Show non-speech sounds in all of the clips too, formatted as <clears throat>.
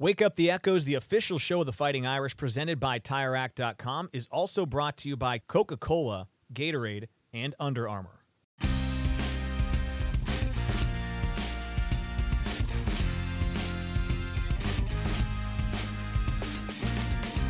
Wake Up the Echoes, the official show of the Fighting Irish, presented by TireRack.com, is also brought to you by Coca Cola, Gatorade, and Under Armour.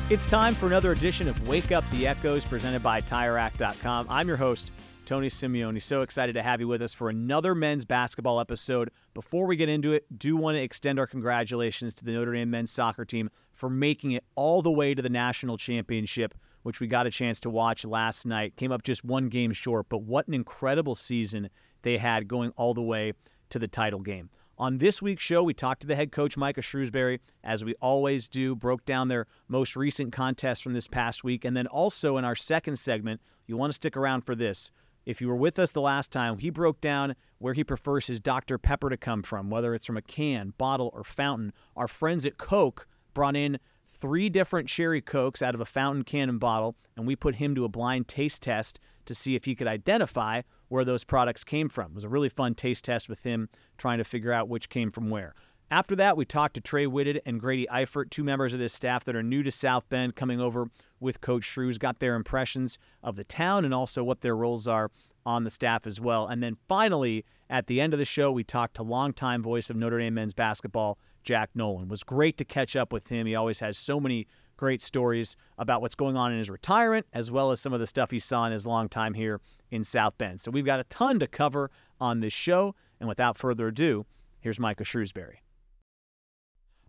It's time for another edition of Wake Up the Echoes, presented by TireRack.com. I'm your host, Tony Simeone. So excited to have you with us for another men's basketball episode. Before we get into it, do want to extend our congratulations to the Notre Dame men's soccer team for making it all the way to the national championship, which we got a chance to watch last night. Came up just one game short, but what an incredible season they had going all the way to the title game. On this week's show, we talked to the head coach, Micah Shrewsberry, as we always do, broke down their most recent contest from this past week. And then also in our second segment, you want to stick around for this. If you were with us the last time, he broke down where he prefers his Dr. Pepper to come from, whether it's from a can, bottle, or fountain. Our friends at Coke brought in three different cherry Cokes out of a fountain can and bottle, and we put him to a blind taste test to see if he could identify where those products came from. It was a really fun taste test with him trying to figure out which came from where. After that, we talked to Tre Whitted and Grady Eifert, two members of this staff that are new to South Bend, coming over with Coach Shrews, got their impressions of the town and also what their roles are on the staff as well. And then finally, at the end of the show, we talked to longtime voice of Notre Dame men's basketball, Jack Nolan. It was great to catch up with him. He always has so many great stories about what's going on in his retirement, as well as some of the stuff he saw in his long time here in South Bend. So we've got a ton to cover on this show. And without further ado, here's Micah Shrewsberry.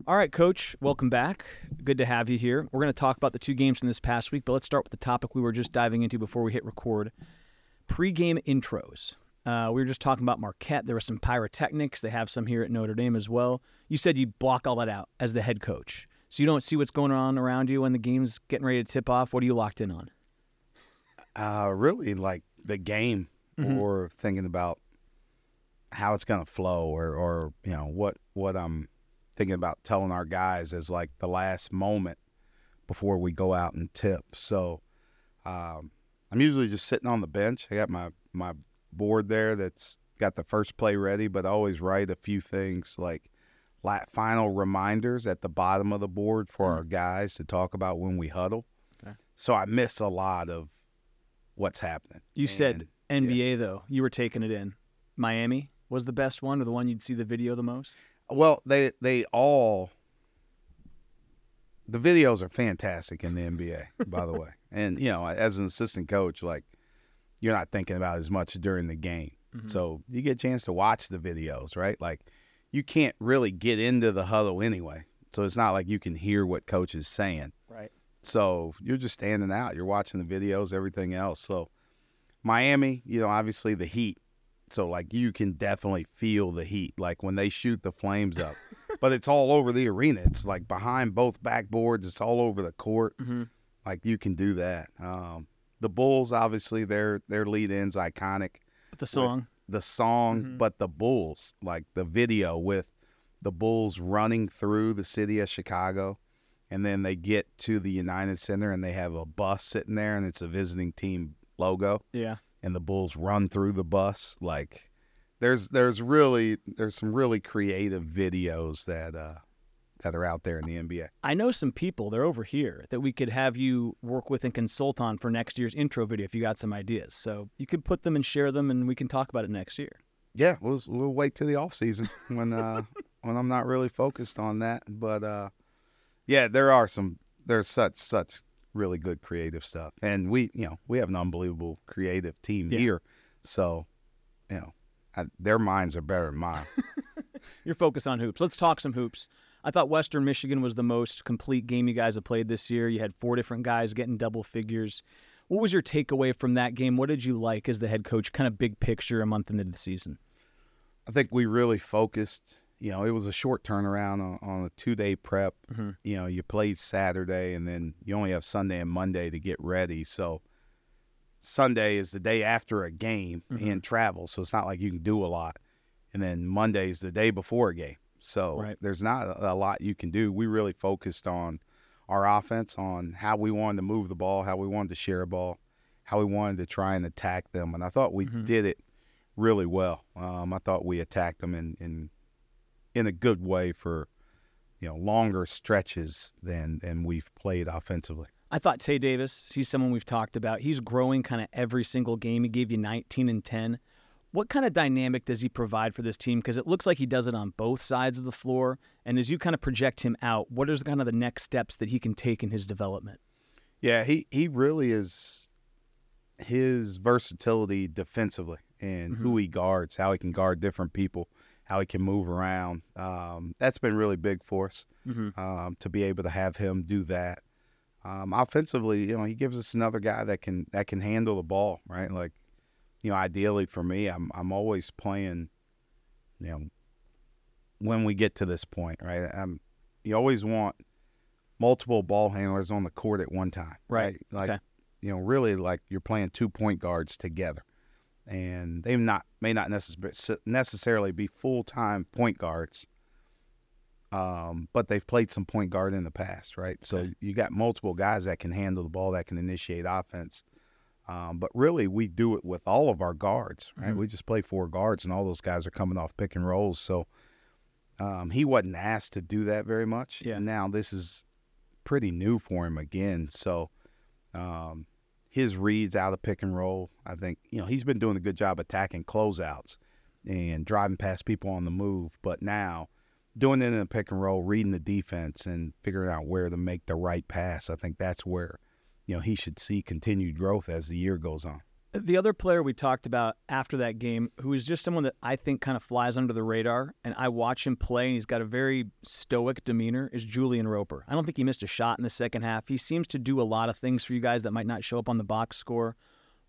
All right, Coach, welcome back. Good to have you here. We're going to talk about the two games from this past week, but let's start with the topic we were just diving into before we hit record pre-game intros. Uh, we were just talking about Marquette. There were some pyrotechnics. They have some here at Notre Dame as well. You said you block all that out as the head coach, so you don't see what's going on around you when the game's getting ready to tip off. What are you locked in on? Uh, really, like the game, Mhm. or thinking about how it's going to flow, or or you know what what I'm thinking about telling our guys as like the last moment before we go out and tip. So um, I'm usually just sitting on the bench. I got my my board there that's got the first play ready, but I always write a few things like final reminders at the bottom of the board for our guys to talk about when we huddle. Okay. So I miss a lot of what's happening. You said And, NBA though. You were taking it in. Miami was the best one, or the one you'd see the video the most. Well, they they all the videos are fantastic in the NBA, by the way. <laughs> And you know, as an assistant coach, like you're not thinking about as much during the game. Mm-hmm. So you get a chance to watch the videos, right? Like you can't really get into the huddle anyway. So it's not like you can hear what coach is saying. Right. So you're just standing out. You're watching the videos, everything else. So Miami, you know, obviously the heat. So like you can definitely feel the heat, like when they shoot the flames up. <laughs> but it's all over the arena. It's like behind both backboards. It's all over the court. Mm-hmm. Like you can do that. Um, the Bulls, obviously, their their lead in's iconic The song. the song, Mhm. but the Bulls, like the video with the Bulls running through the city of Chicago, and then they get to the United Center and they have a bus sitting there and it's a visiting team logo, Yeah. And the Bulls run through the bus. Like there's there's really there's some really creative videos that uh that are out there in the NBA. I know some people. They're over here that we could have you work with and consult on for next year's intro video if you got some ideas. So you could put them and share them, and we can talk about it next year. Yeah, we'll we'll wait till the off season <laughs> when uh when I'm not really focused on that. But uh yeah, there are some there's such such really good creative stuff. And we you know, we have an unbelievable creative team Yeah. here. So, you know, I, their minds are better than mine. <laughs> You're focused on hoops. Let's talk some hoops. I thought Western Michigan was the most complete game you guys have played this year. You had four different guys getting double figures. What was your takeaway from that game? What did you like as the head coach, kind of big picture a month into the season? I think we really focused. You know, it was a short turnaround on, on a two day prep. Mhm. You know, you played Saturday and then you only have Sunday and Monday to get ready. So Sunday is the day after a game Mhm. and travel. So it's not like you can do a lot. And then Monday is the day before a game. So Right. there's not a, a lot you can do. We really focused on our offense, on how we wanted to move the ball, how we wanted to share a ball, how we wanted to try and attack them. And I thought we Mhm. did it really well. Um, I thought we attacked them and, in in a good way for you know longer stretches than than we've played offensively. I thought Tae Davis, he's someone we've talked about. He's growing kind of every single game. He gave you 19 and 10. What kind of dynamic does he provide for this team? Because it looks like he does it on both sides of the floor. And as you kind of project him out, what is kind of the next steps that he can take in his development? Yeah, he he really is his versatility defensively and mm-hmm. who he guards, how he can guard different people, how he can move around. Um, that's been really big for us mm-hmm. um, to be able to have him do that. Um, offensively, you know, he gives us another guy that can that can handle the ball, right? Like, you know, ideally for me, I'm I'm always playing, you know, when we get to this point, right? I'm you always want multiple ball handlers on the court at one time, right? right? Like, okay. you know, really like you're playing two point guards together, and they not may not necess- necessarily be full time point guards, um, but they've played some point guard in the past, right? So okay. you got multiple guys that can handle the ball, that can initiate offense. Um, but really, we do it with all of our guards, right? Mm-hmm. We just play four guards, and all those guys are coming off pick and rolls. So um, he wasn't asked to do that very much. Yeah. Now this is pretty new for him again. So um, his reads out of pick and roll, I think, you know, he's been doing a good job attacking closeouts and driving past people on the move. But now doing it in a pick and roll, reading the defense and figuring out where to make the right pass, I think that's where, you know, he should see continued growth as the year goes on. The other player we talked about after that game, who is just someone that I think kind of flies under the radar, and I watch him play, and he's got a very stoic demeanor, is Julian Roper. I don't think he missed a shot in the second half. He seems to do a lot of things for you guys that might not show up on the box score.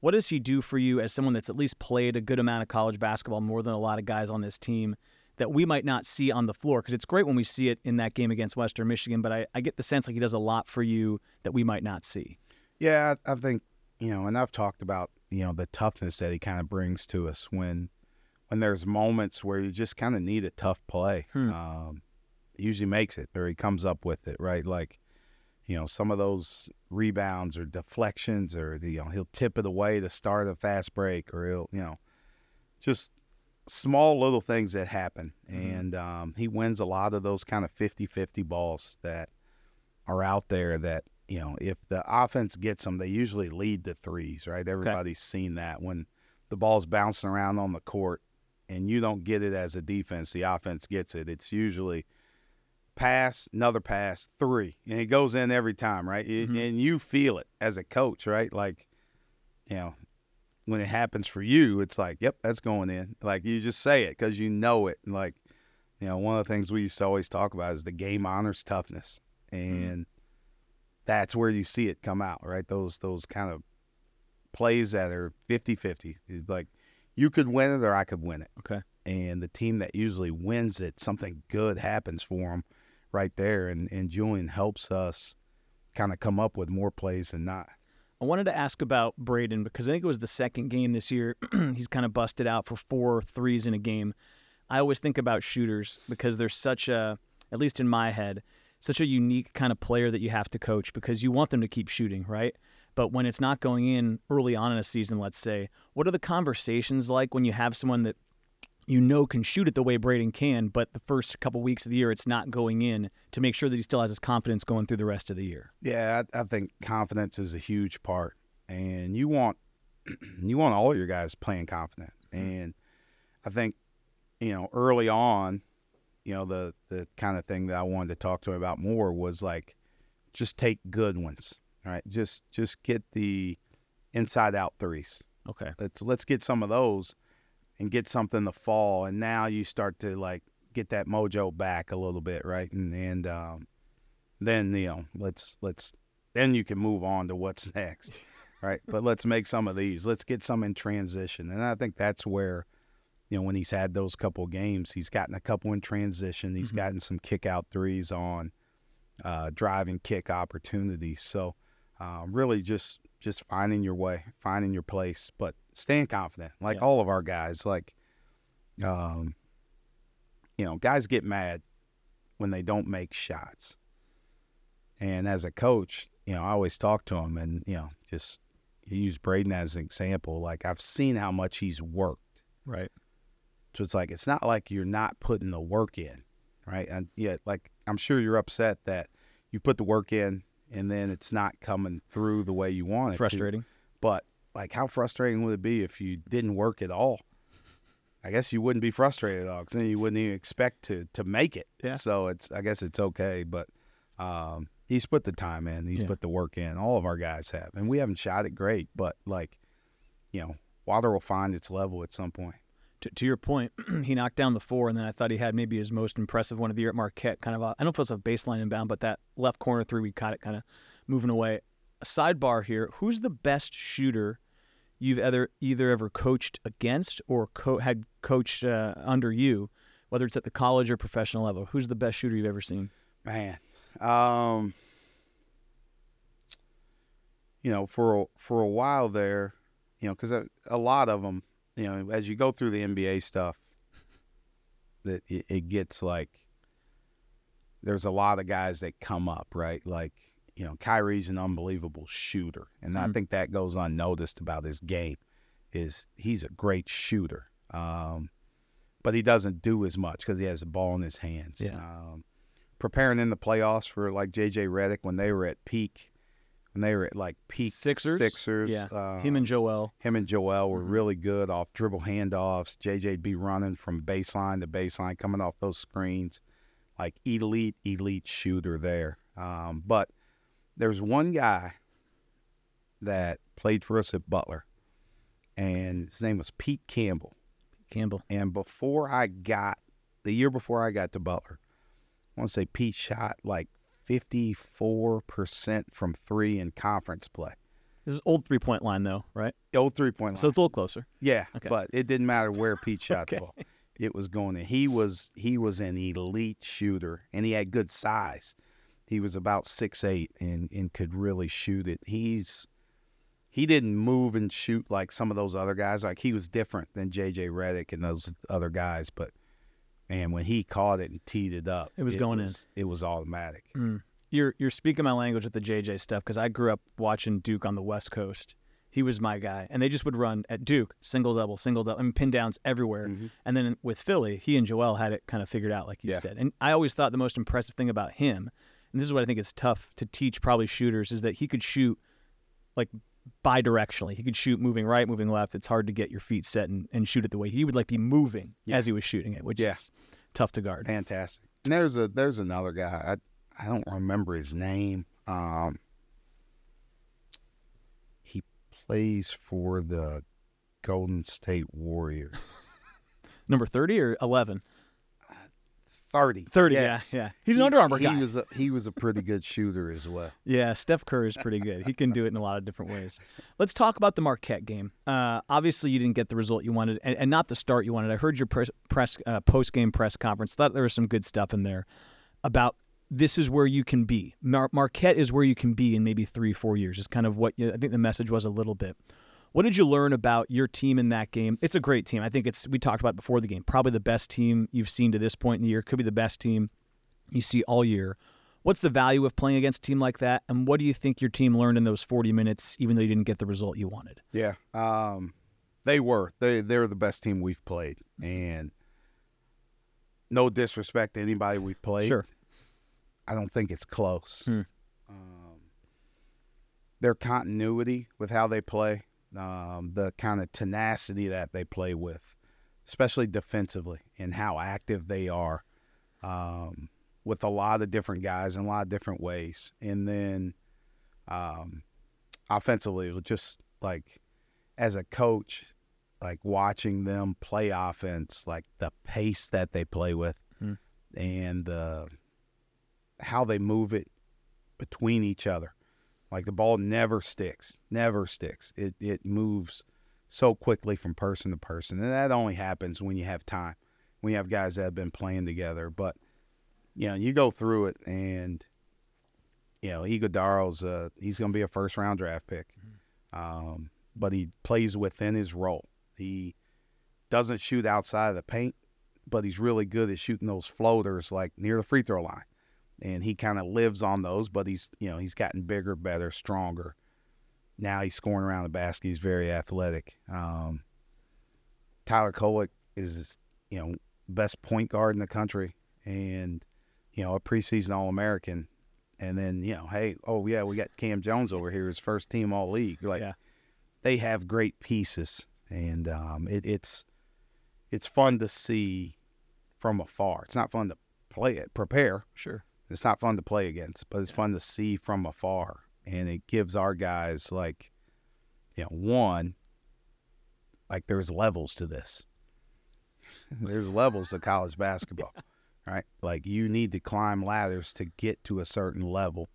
What does he do for you as someone that's at least played a good amount of college basketball, more than a lot of guys on this team, that we might not see on the floor? Because it's great when we see it in that game against Western Michigan, but I, I get the sense like he does a lot for you that we might not see. Yeah, I think, you know, and I've talked about you know the toughness that he kind of brings to us when when there's moments where you just kind of need a tough play. Hmm. Um, usually makes it or he comes up with it, right? Like you know some of those rebounds or deflections or the, you know he'll tip it away to start a fast break or he'll you know just small little things that happen mm-hmm. and um, he wins a lot of those kind of 50-50 balls that are out there that you know, if the offense gets them, they usually lead the threes, right? Everybody's okay. seen that when the ball's bouncing around on the court and you don't get it as a defense, the offense gets it. It's usually pass, another pass, three, and it goes in every time, right? Mm-hmm. And you feel it as a coach, right? Like, you know, when it happens for you, it's like, yep, that's going in. Like you just say it because you know it. like, you know, one of the things we used to always talk about is the game honors toughness, mm-hmm. and mm-hmm that's where you see it come out, right? Those those kind of plays that are 50-50. Like you could win it or I could win it. Okay. And the team that usually wins it, something good happens for them right there and and Julian helps us kind of come up with more plays than not. I wanted to ask about Braeden because I think it was the second game this year <clears throat> he's kind of busted out for four threes in a game. I always think about shooters because there's such a at least in my head such a unique kind of player that you have to coach because you want them to keep shooting, right? But when it's not going in early on in a season, let's say, what are the conversations like when you have someone that you know can shoot it the way Braeden can, but the first couple weeks of the year it's not going in to make sure that he still has his confidence going through the rest of the year? Yeah, I, I think confidence is a huge part, and you want <clears throat> you want all your guys playing confident, mm-hmm. and I think you know early on you know the the kind of thing that I wanted to talk to him about more was like just take good ones right? Just just get the inside out threes. Okay. Let's let's get some of those and get something to fall. And now you start to like get that mojo back a little bit right? And and um, then you know let's let's then you can move on to what's <laughs> next right? But let's make some of these. Let's get some in transition. And I think that's where you know, when he's had those couple games, he's gotten a couple in transition. He's mm-hmm. gotten some kick out threes on uh, driving kick opportunities. So uh, really just just finding your way, finding your place, but staying confident. Like yeah. all of our guys, like um, you know, guys get mad when they don't make shots. And as a coach, you know, I always talk to him and, you know, just use Braeden as an example. Like I've seen how much he's worked. Right. So it's like it's not like you're not putting the work in, right? And yeah, like I'm sure you're upset that you put the work in and then it's not coming through the way you want It's it. to. frustrating. But like, how frustrating would it be if you didn't work at all? I guess you wouldn't be frustrated at all because then you wouldn't even expect to to make it. Yeah. So it's I guess it's okay, but um, he's put the time in, he's Yeah. put the work in. All of our guys have, and we haven't shot it great, but like, you know, water will find its level at some point. To, to your point, <clears throat> he knocked down the four, and then I thought he had maybe his most impressive one of the year at Marquette. Kind of, I don't know if it was a baseline inbound, but that left corner three, we caught it kind of moving away. A sidebar here: Who's the best shooter you've either either ever coached against or co- had coached uh, under you, whether it's at the college or professional level? Who's the best shooter you've ever seen? Man, um, you know, for a, for a while there, you know, because a, a lot of them, you know, as you go through the NBA stuff, that it, it gets like there's a lot of guys that come up, right? Like, you know, Kyrie's an unbelievable shooter, and I Mhm. think that goes unnoticed about his game. Is he's a great shooter, um, but he doesn't do as much because he has the ball in his hands. Yeah. Um, preparing in the playoffs for like JJ Redick when they were at peak, when they were at like peak Sixers? Sixers. Yeah. uh, Him and Joel. him and Joel were Mhm. really good off dribble handoffs. JJ'd be running from baseline to baseline, coming off those screens. Like elite, elite shooter there. Um, but there's one guy that played for us at Butler, and his name was Pete Campbell. Campbell. And before I got, the year before I got to Butler, I want to say Pete shot like 54% from three in conference play. This is old three point line though, right? Old three point line. So it's a little closer. Yeah, Okay. but it didn't matter where Pete shot <laughs> Okay. the ball. It was going in. He was he was an elite shooter, and he had good size. He was about six eight and and could really shoot it. He's he didn't move and shoot like some of those other guys. Like he was different than JJ Redick and those other guys. But man, when he caught it and teed it up, It was going in. It was automatic. Mm. You're you're speaking my language with the JJ stuff because I grew up watching Duke on the West Coast. He was my guy, and they just would run at Duke single double, single double, and pin downs everywhere. Mhm. And then with Philly, he and Joel had it kind of figured out, like you Yeah. said. And I always thought the most impressive thing about him, and this is what I think is tough to teach probably shooters, is that he could shoot like bidirectionally. He could shoot moving right, moving left. It's hard to get your feet set and, and shoot it the way he would like be moving yeah. as he was shooting it, which yeah. is tough to guard. Fantastic. And there's a there's another guy. I I don't remember his name. Um, he plays for the Golden State Warriors. <laughs> Number thirty or eleven? 30. 30, yes. yeah, yeah. He's an he, Under Armour guy. He was, a, he was a pretty good shooter as well. <laughs> Yeah, Steph Curry is pretty good. He can do it in a lot of different ways. Let's talk about the Marquette game. Uh, obviously, you didn't get the result you wanted, and, and, not the start you wanted. I heard your press, press uh, post-game press conference. Thought there was some good stuff in there about this is where you can be. Mar- Marquette is where you can be in maybe three, four years. Is kind of what you, I think the message was a little bit. What did you learn about your team in that game? It's a great team. I think it's we talked about before the game. Probably the best team you've seen to this point in the year. Could be the best team you see all year. What's the value of playing against a team like that? And what do you think your team learned in those 40 minutes, even though you didn't get the result you wanted? Yeah. Um, they were they they're the best team we've played, and no disrespect to anybody we've played. Sure. I don't think it's close. Hmm. Um, their continuity with how they play, um, the kind of tenacity that they play with, especially defensively, and how active they are um, with a lot of different guys in a lot of different ways. And then um, offensively, it was just like as a coach, like watching them play offense, like the pace that they play with, Hmm. and uh, how they move it between each other. Like the ball never sticks, never sticks. It it moves so quickly from person to person, and that only happens when you have time, when you have guys that have been playing together. But you know, you go through it, and you know, Ighodaro's uh, he's going to be a first round draft pick, um, but he plays within his role. He doesn't shoot outside of the paint, but he's really good at shooting those floaters like near the free throw line. And he kind of lives on those, but he's you know he's gotten bigger, better, stronger. Now he's scoring around the basket. He's very athletic. Um, Tyler Kolek is you know best point guard in the country, and you know a preseason All American, and then you know, hey, oh yeah, we got Cam Jones over here, his first team All League. Like Yeah. they have great pieces, and um, it, it's it's fun to see from afar. It's not fun to play it, prepare. Sure. It's not fun to play against, but it's fun to see from afar, and it gives our guys like, you know, one, like there's levels to this. <laughs> there's levels to college basketball, <laughs> right? Like you need to climb ladders to get to a certain level,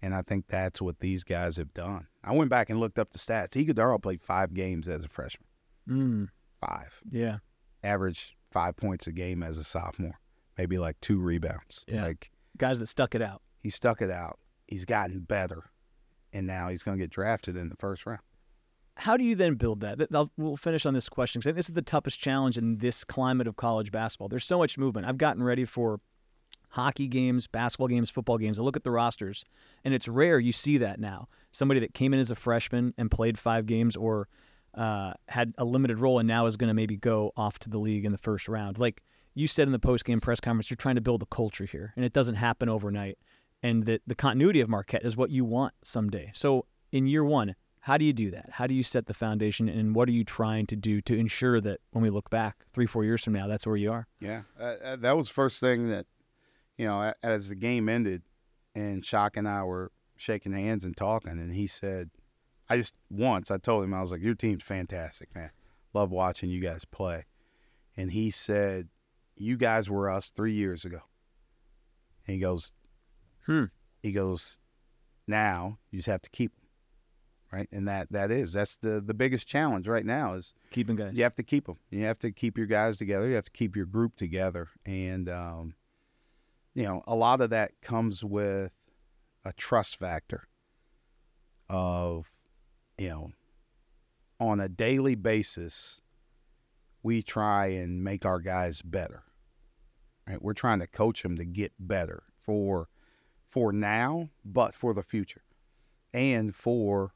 and I think that's what these guys have done. I went back and looked up the stats. Ighodaro played five games as a freshman, Mm, five, yeah. averaged five points a game as a sophomore, maybe like two rebounds, Yeah. like Guys that stuck it out. he stuck it out. He's gotten better, and now he's going to get drafted in the first round. How do you then build that? I'll, we'll finish on this question because this is the toughest challenge in this climate of college basketball. There's so much movement. I've gotten ready for hockey games, basketball games, football games. I look at the rosters, and it's rare you see that now. Somebody that came in as a freshman and played five games or uh, had a limited role and now is going to maybe go off to the league in the first round. Like you said in the post game press conference, you're trying to build a culture here, and it doesn't happen overnight. And the, the continuity of Marquette is what you want someday. So in year one, how do you do that? How do you set the foundation, and what are you trying to do to ensure that when we look back three, four years from now, that's where you are? Yeah, uh, uh, that was first thing that, you know, as the game ended, and Shaka and I were shaking hands and talking, and he said, I just once I told him I was like, your team's fantastic, man. Love watching you guys play, and he said, you guys were us three years ago. And he goes, Hmm. he goes, now you just have to keep them, right? And that that is that's the the biggest challenge right now is Keeping guys. you have to keep them. You have to keep your guys together. You have to keep your group together, and um, you know a lot of that comes with a trust factor of you know on a daily basis we try and make our guys better. Right? We're trying to coach them to get better for for now, but for the future, and for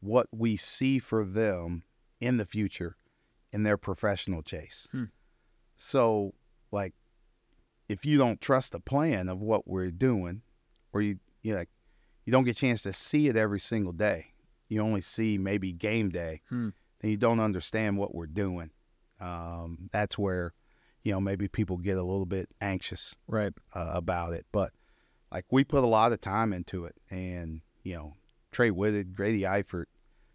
what we see for them in the future in their professional chase. Hmm. So, like, if you don't trust the plan of what we're doing, or you you like, you don't get a chance to see it every single day. You only see maybe game day, Hmm. then you don't understand what we're doing. Um, that's where, you know, maybe people get a little bit anxious Right. uh, about it. But like we put a lot of time into it, and you know, Tre Whitted, Grady Eifert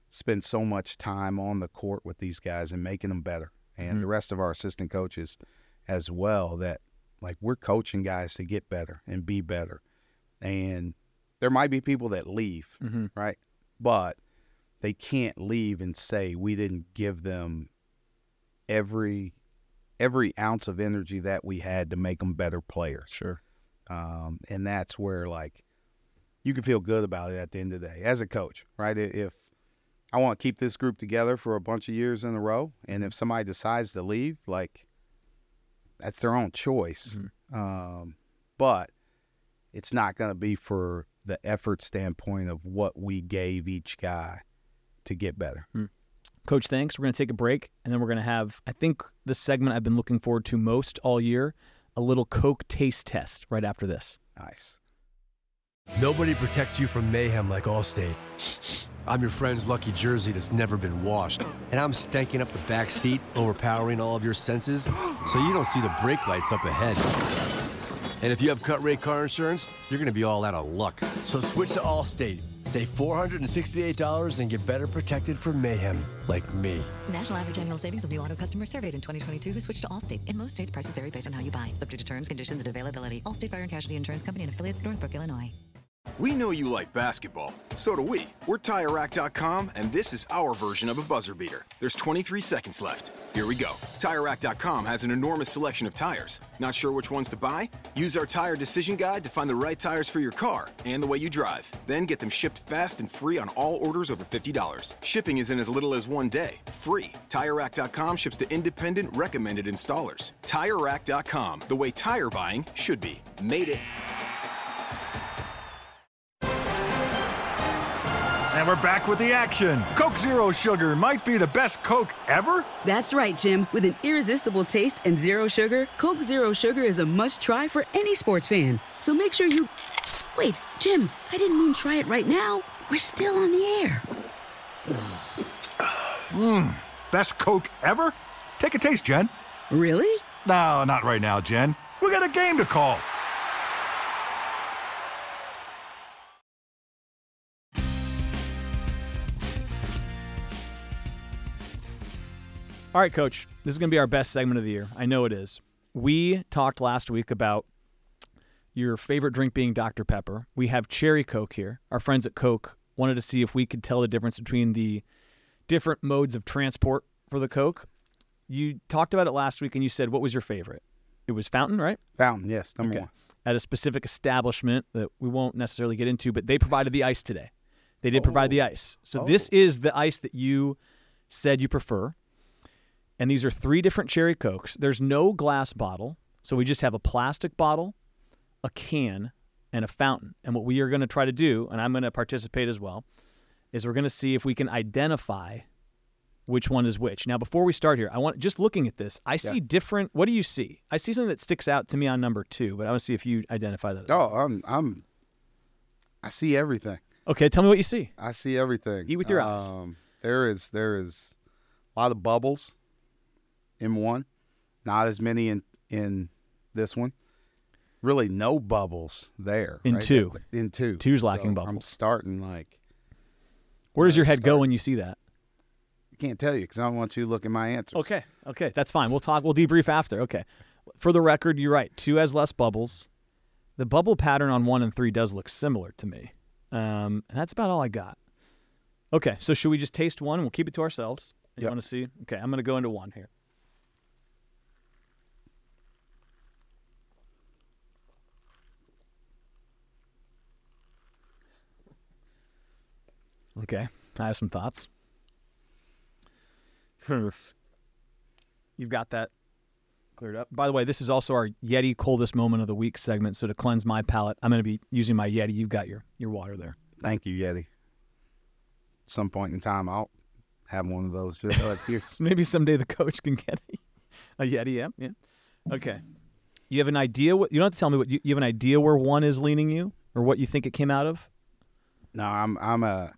spend so much time on the court with these guys and making them better, and Mhm. the rest of our assistant coaches as well. That like we're coaching guys to get better and be better, and there might be people that leave, Mm-hmm. right? But they can't leave and say we didn't give them every every ounce of energy that we had to make them better players Sure. um, and that's where like you can feel good about it at the end of the day as a coach, right? If I want to keep this group together for a bunch of years in a row, and if somebody decides to leave, like that's their own choice. Um, but it's not going to be for the effort standpoint of what we gave each guy to get better. Coach, thanks. We're going to take a break, and then we're going to have, I think, the segment I've been looking forward to most all year a little Coke taste test right after this. Nice. Nobody protects you from mayhem like Allstate. I'm your friend's lucky jersey that's never been washed, and I'm stanking up the back seat, overpowering all of your senses, so you don't see the brake lights up ahead. And if you have cut rate car insurance, you're gonna be all out of luck. So switch to Allstate. Save $468 and get better protected from mayhem like me. National average annual savings of new auto customers surveyed in 2022 who switched to Allstate. In most states, prices vary based on how you buy, subject to terms, conditions, and availability. Allstate Fire and Casualty Insurance Company and affiliates, Northbrook, Illinois. We know you like basketball. So do we. We're TireRack.com, and this is our version of a buzzer beater. There's 23 seconds left. Here we go. TireRack.com has an enormous selection of tires. Not sure which ones to buy? Use our tire decision guide to find the right tires for your car and the way you drive. Then get them shipped fast and free on all orders over $50. Shipping is in as little as one day. Free. TireRack.com ships to independent, recommended installers. TireRack.com, the way tire buying should be. Made it. And we're back with the action. Coke Zero Sugar might be the best Coke ever. That's right, Jim. With an irresistible taste and zero sugar, Coke Zero Sugar is a must try for any sports fan. So make sure you. Wait, Jim, I didn't mean try it right now. We're still on the air. Mmm, best Coke ever? Take a taste, Jen. Really? No, not right now, Jen. We got a game to call. All right, coach. This is going to be our best segment of the year. I know it is. We talked last week about your favorite drink being Dr. Pepper. We have cherry Coke here. Our friends at Coke wanted to see if we could tell the difference between the different modes of transport for the Coke. You talked about it last week and you said what was your favorite? It was Fountain, right? Fountain, yes, number Okay. one. At a specific establishment that we won't necessarily get into, but they provided the ice today. They did provide the oh. ice. So this oh. is the ice that you said you prefer. And these are three different cherry cokes. There's no glass bottle. So we just have a plastic bottle, a can, and a fountain. And what we are going to try to do, and I'm going to participate as well, is we're going to see if we can identify which one is which. Now, before we start here, I want just looking at this, I see different. What do you see? I see something that sticks out to me on number two, but I want to see if you identify that. Oh, I'm I'm I see everything. Okay, tell me what you see. I see everything. Eat with your eyes. Um, there is there is a lot of bubbles in one, not as many in in this one. Really, no bubbles there. In right? two. In two. Two's lacking So I'm bubbles. starting like Where does your head go when you see that? I can't tell you because I don't want you to look at my answers. Okay, okay, that's fine. We'll talk. We'll debrief after. Okay. For the record, you're right. Two has less bubbles. The bubble pattern on one and three does look similar to me. Um, and that's about all I got. Okay, so should we just taste one we'll keep it to ourselves? You Yep. want to see? Okay, I'm going to go into one here. Okay, I have some thoughts. <laughs> You've got that cleared up. By the way, this is also our Yeti coldest moment of the week segment. So to cleanse my palate, I'm going to be using my Yeti. You've got your your water there. Thank you, Yeti. Some point in time, I'll have one of those just like you. So maybe someday the coach can get a, a Yeti. Yeah, yeah. Okay. You have an idea what you don't have to tell me what you, you have an idea where one is leaning you or what you think it came out of. No, I'm I'm a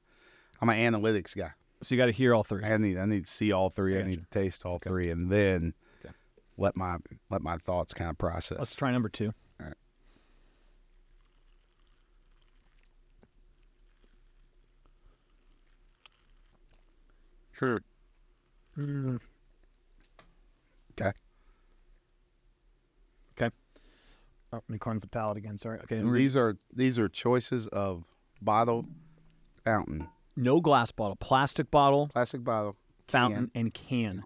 I'm an analytics guy. So you got to hear all three. I need I need to see all three. I need to taste all three, and then Okay. let my let my thoughts kind of process. Let's try number two. All right. Sure. Mm-hmm. Okay. Okay. Oh, let me cleanse the palate again. Sorry. Okay. These are these are choices of bottle, fountain, no glass bottle, plastic bottle, plastic bottle, fountain, can. and can.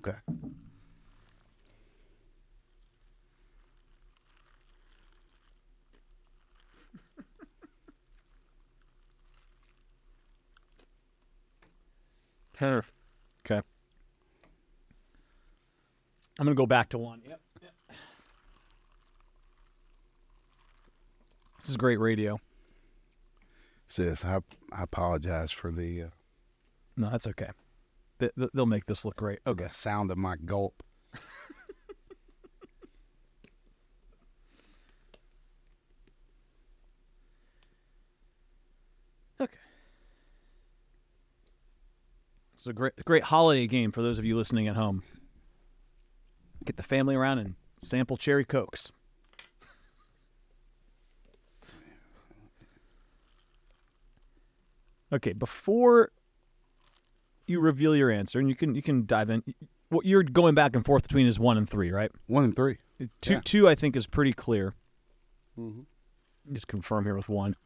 Okay. Okay. I'm gonna go back to one. Yep. yep. This is great radio. Sis, I I apologize for the uh, No, that's okay. They, they'll make this look great. Okay. the sound of my gulp. <laughs> Okay. It's a great, great holiday game for those of you listening at home. Get the family around and sample cherry cokes. Okay, before you reveal your answer, and you can you can dive in. What you're going back and forth between is one and three, right? One and three. Two, Yeah. two, I think, is pretty clear. Just confirm here with one.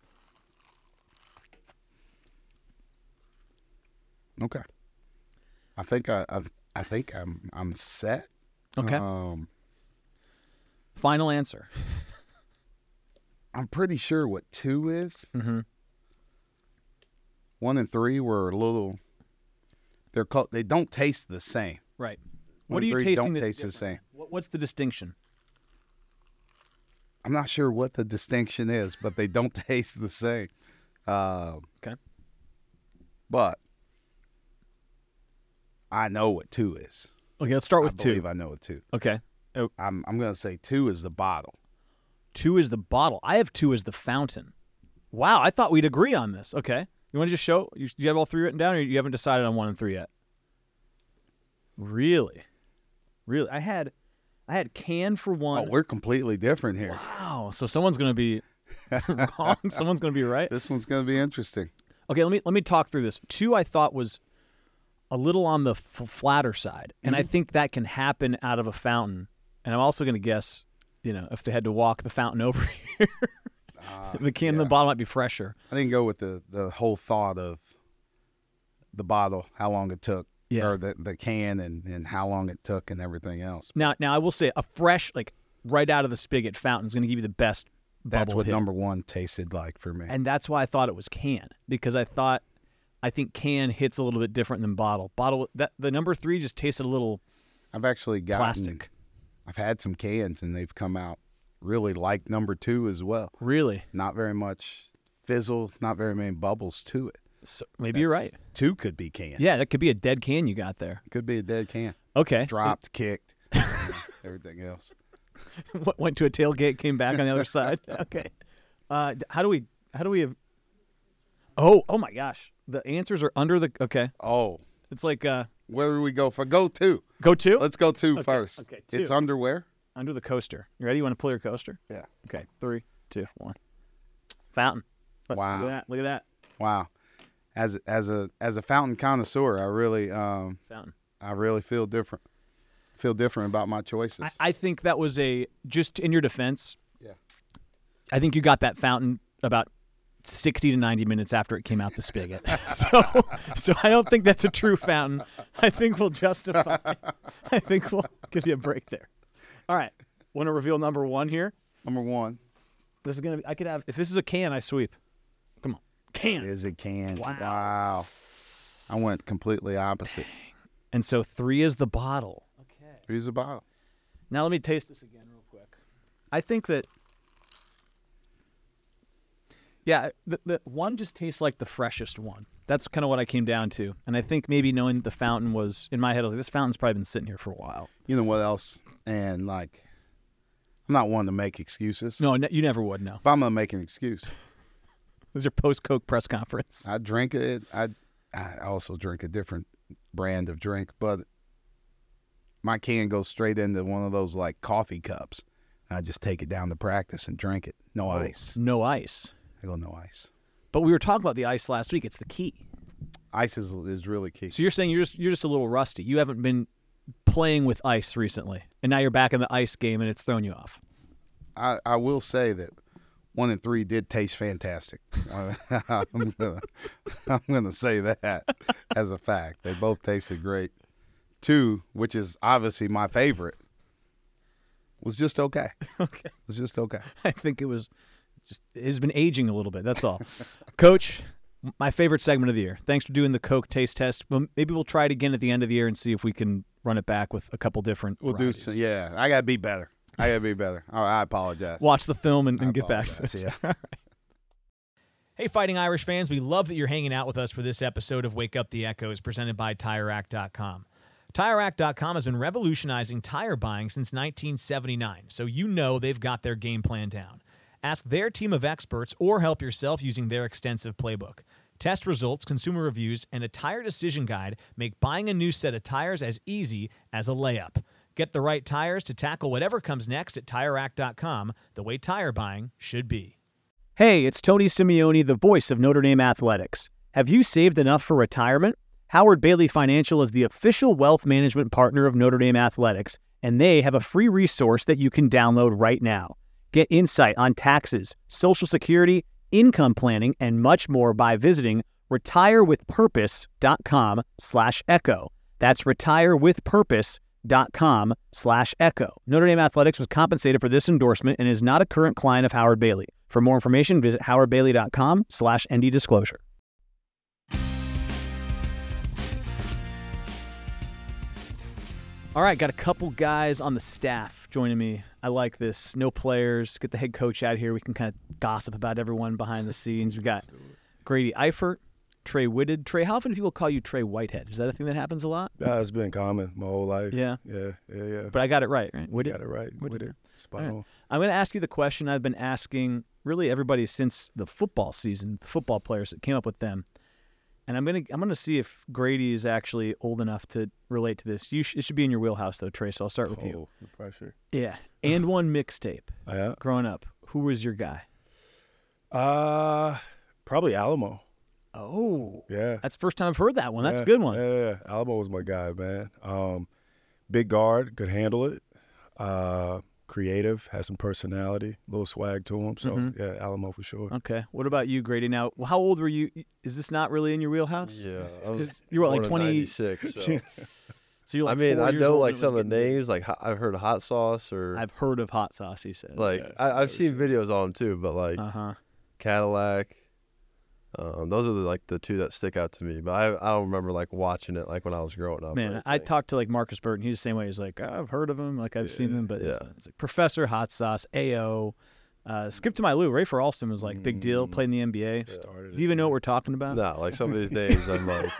Okay. I think I I, I think I'm I'm set. Okay. Um, Final answer. <laughs> I'm pretty sure what two is. Mm-hmm. One and three were a little. They're called. They don't taste the same. Right. One What are you tasting? don't taste the same. What's the distinction? I'm not sure what the distinction is, but they don't <laughs> taste the same. Uh, Okay. But I know what two is. Okay, let's start with I two. believe I know what two. Okay. Oh, I'm I'm gonna say two is the bottle. two is the bottle. I have two as the fountain. Wow, I thought we'd agree on this. Okay. You want to just show? You, you have all three written down, or you haven't decided on one and three yet? Really, really. I had, I had can for Oh, one. we're completely different here. wow. So someone's gonna be <laughs> wrong. Someone's gonna be right. This one's gonna be interesting. Okay, let me let me talk through this. Two, I thought was a little on the f- flatter side, and I mm-hmm. think that can happen out of a fountain. And I'm also going to guess, you know, if they had to walk the fountain <laughs> over here, Ah, the can in the bottle might be fresher. I didn't go with the the whole thought of the bottle, how long it took, Yeah. or the the can, and and how long it took, and everything else. Now, now I will say a fresh, like right out of the spigot fountain is going to give you the best. That's what hit. number one tasted like for me. and that's why I thought it was can because I thought, I think can hits a little bit different than bottle. Bottle that the number three just tasted a little I've actually gotten plastic. I've had some cans, and they've come out really like number two as well. Really, Not very much fizzle, not very many bubbles to it. so maybe you're right. Two could be can. Yeah, that could be a dead can you got there. Could be a dead can. Okay, Dropped, kicked, <laughs> everything else. What went to a tailgate, came back on the other side. <laughs> Okay. Uh, how do we? How do we? Have... Oh, oh my gosh! The answers are under the. Okay, Oh, it's like uh, where do we go for go two? go two Let's go two first. okay, It's two. underwear. Under the coaster. You ready? You want to pull your coaster? Yeah. Okay, three, two, one. Fountain. Look, Wow. Look at that. Look at that Wow. As as a as a fountain connoisseur, I really um fountain. I really feel different. Feel different about my choices. I, I think that was a just in your defense. Yeah. I think you got that fountain about 60 to 90 minutes after it came out the spigot. <laughs> <laughs> so so I don't think that's a true fountain. I think we'll justify. I think we'll give you a break there. All right. Want to reveal number 1 here? Number one This is going to be I could have if this is a can I sweep. Come on. Can. is a can. Wow. wow. I went completely opposite. And so 3 is the bottle. Here's a bottle. Now let me taste this again real quick. I think that yeah, the, the one just tastes like the freshest one. That's kind of what I came down to, and I think maybe knowing the fountain was in my head, I was like, this fountain's probably been sitting here for a while. You know what else? And like, I'm not one to make excuses. No, you never would know. If I'm gonna make an excuse, <laughs> This is your post Coke press conference. I drink it. I I also drink a different brand of drink, but my can goes straight into one of those like coffee cups. I just take it down to practice and drink it. No oh, ice. No ice. I go no ice. But we were talking about the ice last week. It's the key. Ice is is really key. So you're saying you're just you're just a little rusty. You haven't been playing with ice recently, and now you're back in the ice game, and it's thrown you off. I, I will say that one and three did taste fantastic. <laughs> I'm gonna I'm gonna say that as a fact. They both tasted great. Two, which is obviously my favorite, was just okay. <laughs> Okay. It was just okay. I think it was just it has been aging a little bit. That's all. <laughs> Coach, my favorite segment of the year. Thanks for doing the Coke taste test. Well, maybe we'll try it again at the end of the year and see if we can run it back with a couple different. We'll do some, yeah. I gotta be better. I gotta be better. Oh, I apologize. Watch the film and, and get back to us. yeah. <laughs> Hey, Fighting Irish fans, we love that you're hanging out with us for this episode of Wake Up the Echoes presented by TireRack.com. TireRack.com has been revolutionizing tire buying since 1979, so you know they've got their game plan down. Ask their team of experts or help yourself using their extensive playbook. Test results, consumer reviews, and a tire decision guide make buying a new set of tires as easy as a layup. Get the right tires to tackle whatever comes next at TireRack.com, the way tire buying should be. Hey, it's Tony Simeone, the voice of Notre Dame Athletics. Have you saved enough for retirement? Howard Bailey Financial is the official wealth management partner of Notre Dame Athletics, and they have a free resource that you can download right now. Get insight on taxes, Social Security, income planning, and much more by visiting retirewithpurpose.com slash echo. That's retirewithpurpose.com slash echo. Notre Dame Athletics was compensated for this endorsement and is not a current client of Howard Bailey. For more information, visit howardbailey.com slash ND All right, got a couple guys on the staff joining me. I like this. No players. Get the head coach out here. We can kind of gossip about everyone behind the scenes. We got Grady Eifert, Tre Whitted. Tre, how often do people call you Tre Whitehead? Is that a thing that happens a lot? Yeah, it's been common my whole life. Yeah. Yeah, yeah, yeah. But I got it right, right? you got it right. Whitted. With. Spot right. on. I'm going to ask you the question I've been asking really everybody since the football season, the football players that came up with them. And I'm going to I'm to see if Grady is actually old enough to relate to this. You sh- it should be in your wheelhouse though, Trey. So I'll start with you. Oh, the pressure. Yeah. And <sighs> one mixtape. Yeah. Growing up, who was your guy? Uh, probably Alimoe. Oh, Yeah. that's the first time I've heard that one. That's yeah, a good one. Yeah, yeah, yeah. Alimoe was my guy, man. Um, big guard, could handle it. Uh, creative, has some personality, a little swag to him. So Mhm. yeah, Alimoe for sure. Okay. What about you, Grady? Now, how old were you? Is this not really in your wheelhouse? Yeah, I <laughs> 'Cause was you were, like, born in 20 96. So. <laughs> So you're like I mean, four I years know like some of the getting- names. Like I've heard of hot sauce or I've heard of hot sauce. He says. like Yeah, I, I've seen videos on him too. But like Uh huh. Cadillac, um, those are the, like the two that stick out to me. But I I don't remember like watching it like when I was growing up. Man, I talked to like Marcus Burton. He's the same way. He's like, "Oh, I've heard of him, like I've seen them, but yeah. it's like Professor Hot Sauce, AO, uh, Skip to My Lou, Rafer Alston was like big deal. Played in the NBA. Started Do you even know what we're talking about? Nah, like some of these <laughs> names, I'm like,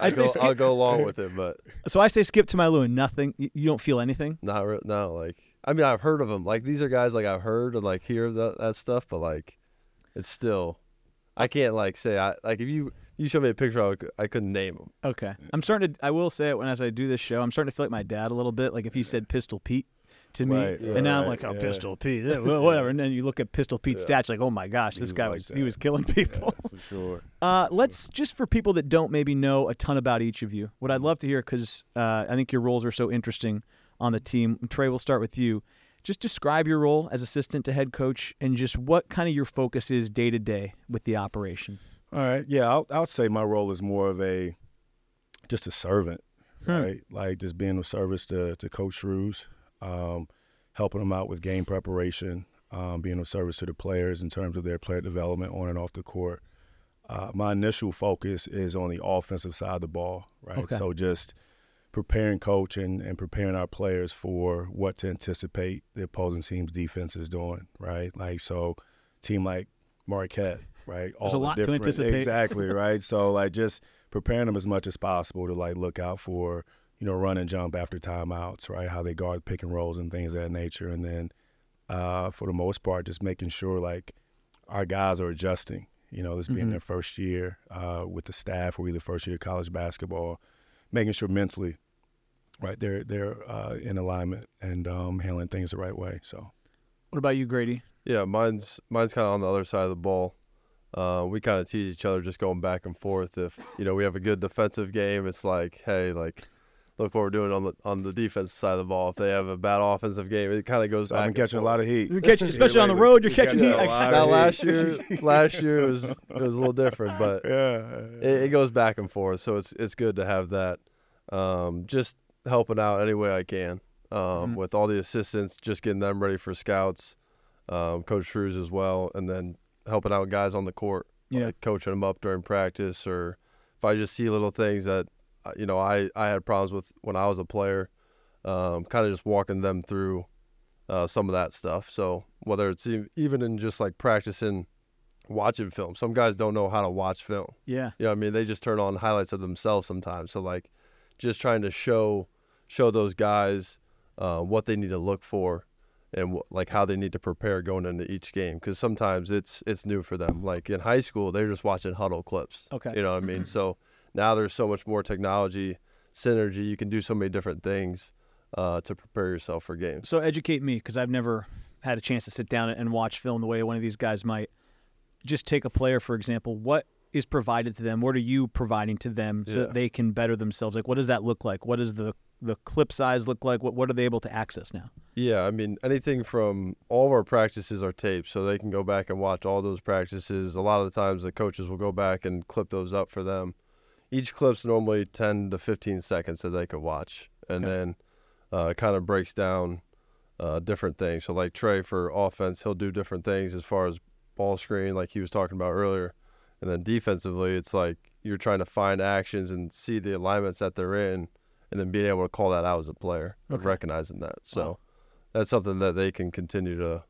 I I say go, skip- I'll go along with it, but <laughs> So I say Skip to My Lou and nothing. You, you don't feel anything. not re- no. Like I mean, I've heard of them. Like these are guys like I've heard and like hear that that stuff, but like it's still, I can't like say I like if you you show me a picture, I I couldn't name them. Okay. I'm starting to. I will say it when as I do this show, I'm starting to feel like my dad a little bit. Like if he said Pistol Pete to me, Right, and now I'm like, oh, yeah. Pistol Pete, well, whatever. And then you look at Pistol Pete's stats, like, oh my gosh, this was guy like was he was killing people. <laughs> for sure. Uh, let's just for people that don't maybe know a ton about each of you. What I'd love to hear, because uh, I think your roles are so interesting on the team. Trey, we'll start with you. Just describe your role as assistant to head coach, and just what kind of your focus is day to day with the operation. All right. Yeah, I'll, I'll say my role is more of a just a servant, Hmm. right? Like just being of service to, to Coach Shrews, um, helping them out with game preparation, um, being of service to the players in terms of their player development on and off the court. Uh, my initial focus is on the offensive side of the ball, right? Okay. So just preparing coach and, and preparing our players for what to anticipate the opposing team's defense is doing, right? Like so team like Marquette, right? All There's a lot to anticipate. Exactly, <laughs> right? so like just preparing them as much as possible to like look out for, you know, run and jump after timeouts, right? How they guard pick and rolls and things of that nature. And then uh, for the most part, just making sure like our guys are adjusting. You know, this Mm-hmm. being their first year uh, with the staff or either first year of college basketball, making sure mentally, right, they're they're uh, in alignment and um, handling things the right way. So What about you, Grady? Yeah, mine's mine's kind of on the other side of the ball. Uh, we kind of tease each other, just going back and forth. If you know we have a good defensive game, it's like, hey, like, look what we're doing on the on the defensive side of the ball. If they have a bad offensive game, it kind of goes. I've back been and catching a lot of heat. You're catching- <laughs> especially on the road, you're Been catching heat. a lot Now of last heat. year, last year <laughs> was it was a little different, but <laughs> yeah, it, it goes back and forth. So it's it's good to have that. Um, just helping out any way I can um, Mhm. with all the assistants, just getting them ready for scouts, um, Coach Shrews as well, and then helping out guys on the court, Yeah. like coaching them up during practice, or if I just see little things that uh, you know I I had problems with when I was a player, um, kind of just walking them through uh, some of that stuff. So whether it's even in just like practicing watching film, some guys don't know how to watch film. Yeah. You know, what I mean, they just turn on highlights of themselves sometimes. So like, just trying to show show those guys uh, what they need to look for and wh- like how they need to prepare going into each game because sometimes it's it's new for them. Like in high school, they're just watching huddle clips. Okay. You know what I mean? <clears throat> So now there's so much more technology, synergy. You can do so many different things uh, to prepare yourself for games. So educate me because I've never had a chance to sit down and watch film the way one of these guys might. Just take a player for example. What is provided to them? What are you providing to them so Yeah. that they can better themselves? Like, what does that look like? What does the the clip size look like? What what are they able to access now? Yeah, I mean anything from all of our practices are taped, so they can go back and watch all those practices. A lot of the times, the coaches will go back and clip those up for them. Each clip's normally ten to fifteen seconds that they could watch, and Okay. then uh, it kind of breaks down uh, different things. So like Trey for offense, he'll do different things as far as ball screen, like he was talking about earlier, and then defensively, it's like you're trying to find actions and see the alignments that they're in, and then being able to call that out as a player, and Okay. recognizing that. So Wow. that's something that they can continue to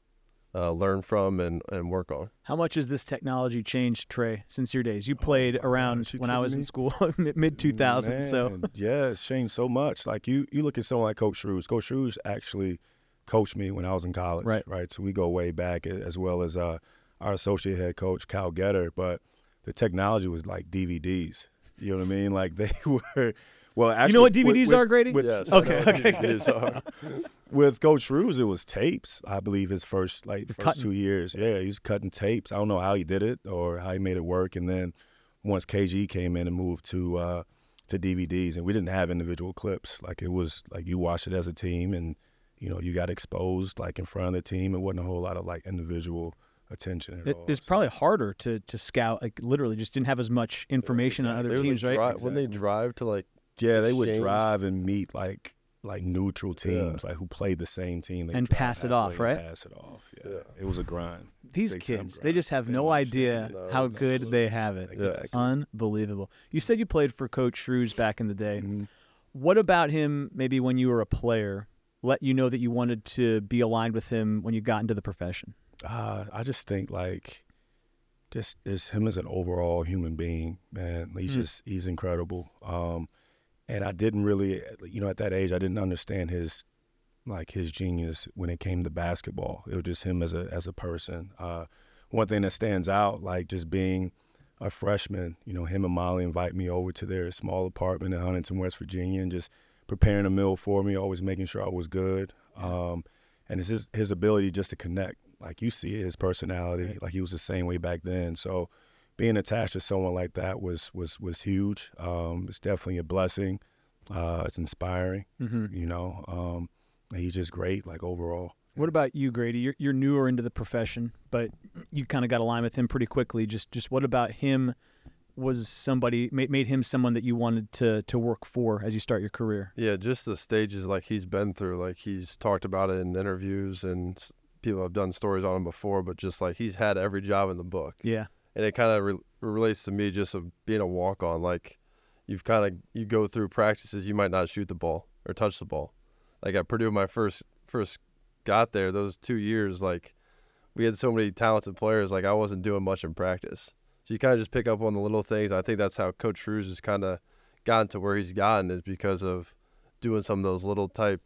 uh, learn from and, and work on. How much has this technology changed, Trey, since your days? You played around Oh gosh, you when I kidding was in school, <laughs> mid 2000s. So Man, yeah, it's changed so much. Like you, you look at someone like Coach Shrews. Coach Shrews actually coached me when I was in college. Right. Right. So we go way back, as well as uh, our associate head coach Kyle Getter. But the technology was like DVDs. You know what I mean? Like <laughs> they were. Well, actually, you know what DVDs with- are, Grady? with- Yes, Okay, okay. DVDs are. <laughs> with Coach Shrews, it was tapes. I believe his first like first cutting. two years. Yeah, he was cutting tapes. I don't know how he did it or how he made it work. And then once KG came in and moved to uh, to DVDs, and we didn't have individual clips. Like it was like you watched it as a team, and you know you got exposed like in front of the team. It wasn't a whole lot of like individual attention at it, all. it's So- probably harder to, to scout. Like literally, just didn't have as much information on exactly. other They would teams, right? drive- When they drive to like yeah, they would drive and meet like like neutral teams, like who played the same team, They'd And pass it off, right? Pass it off. Yeah, it was a grind. These Big time kids, they just have They no idea it. how it's- good they have it. It's unbelievable. You said you played for Coach Shrews back in the day. Mhm. What about him, maybe when you were a player, let you know that you wanted to be aligned with him when you got into the profession? Uh, I just think like just is him as an overall human being, man. He's Mm. just he's incredible. Um, and I didn't really, you know, at that age, I didn't understand his like his genius when it came to basketball. It was just him as a as a person. Uh, one thing that stands out, like just being a freshman, you know, him and Molly invite me over to their small apartment in Huntington, West Virginia, and just preparing a meal for me, always making sure I was good. Um, and it's his his ability just to connect. Like you see it, his personality. Like he was the same way back then. So being attached to someone like that was was was huge. Um, it's definitely a blessing. Uh, it's inspiring. Mm-hmm. You know, um, he's just great. Like overall. What about you, Grady? You're, you're newer into the profession, but you kind of got aligned with him pretty quickly. Just just what about him was somebody made, made him someone that you wanted to to work for as you start your career? Yeah, just the stages like he's been through. Like he's talked about it in interviews, and people have done stories on him before. But just like he's had every job in the book, Yeah. And it kind of re- relates to me just of being a walk on. Like you've kind of you go through practices, you might not shoot the ball or touch the ball. Like at Purdue, my first first got there, those two years, like we had so many talented players. Like I wasn't doing much in practice, so you kind of just pick up on the little things. I think that's how Coach Shrews has kind of gotten to where he's gotten is because of doing some of those little type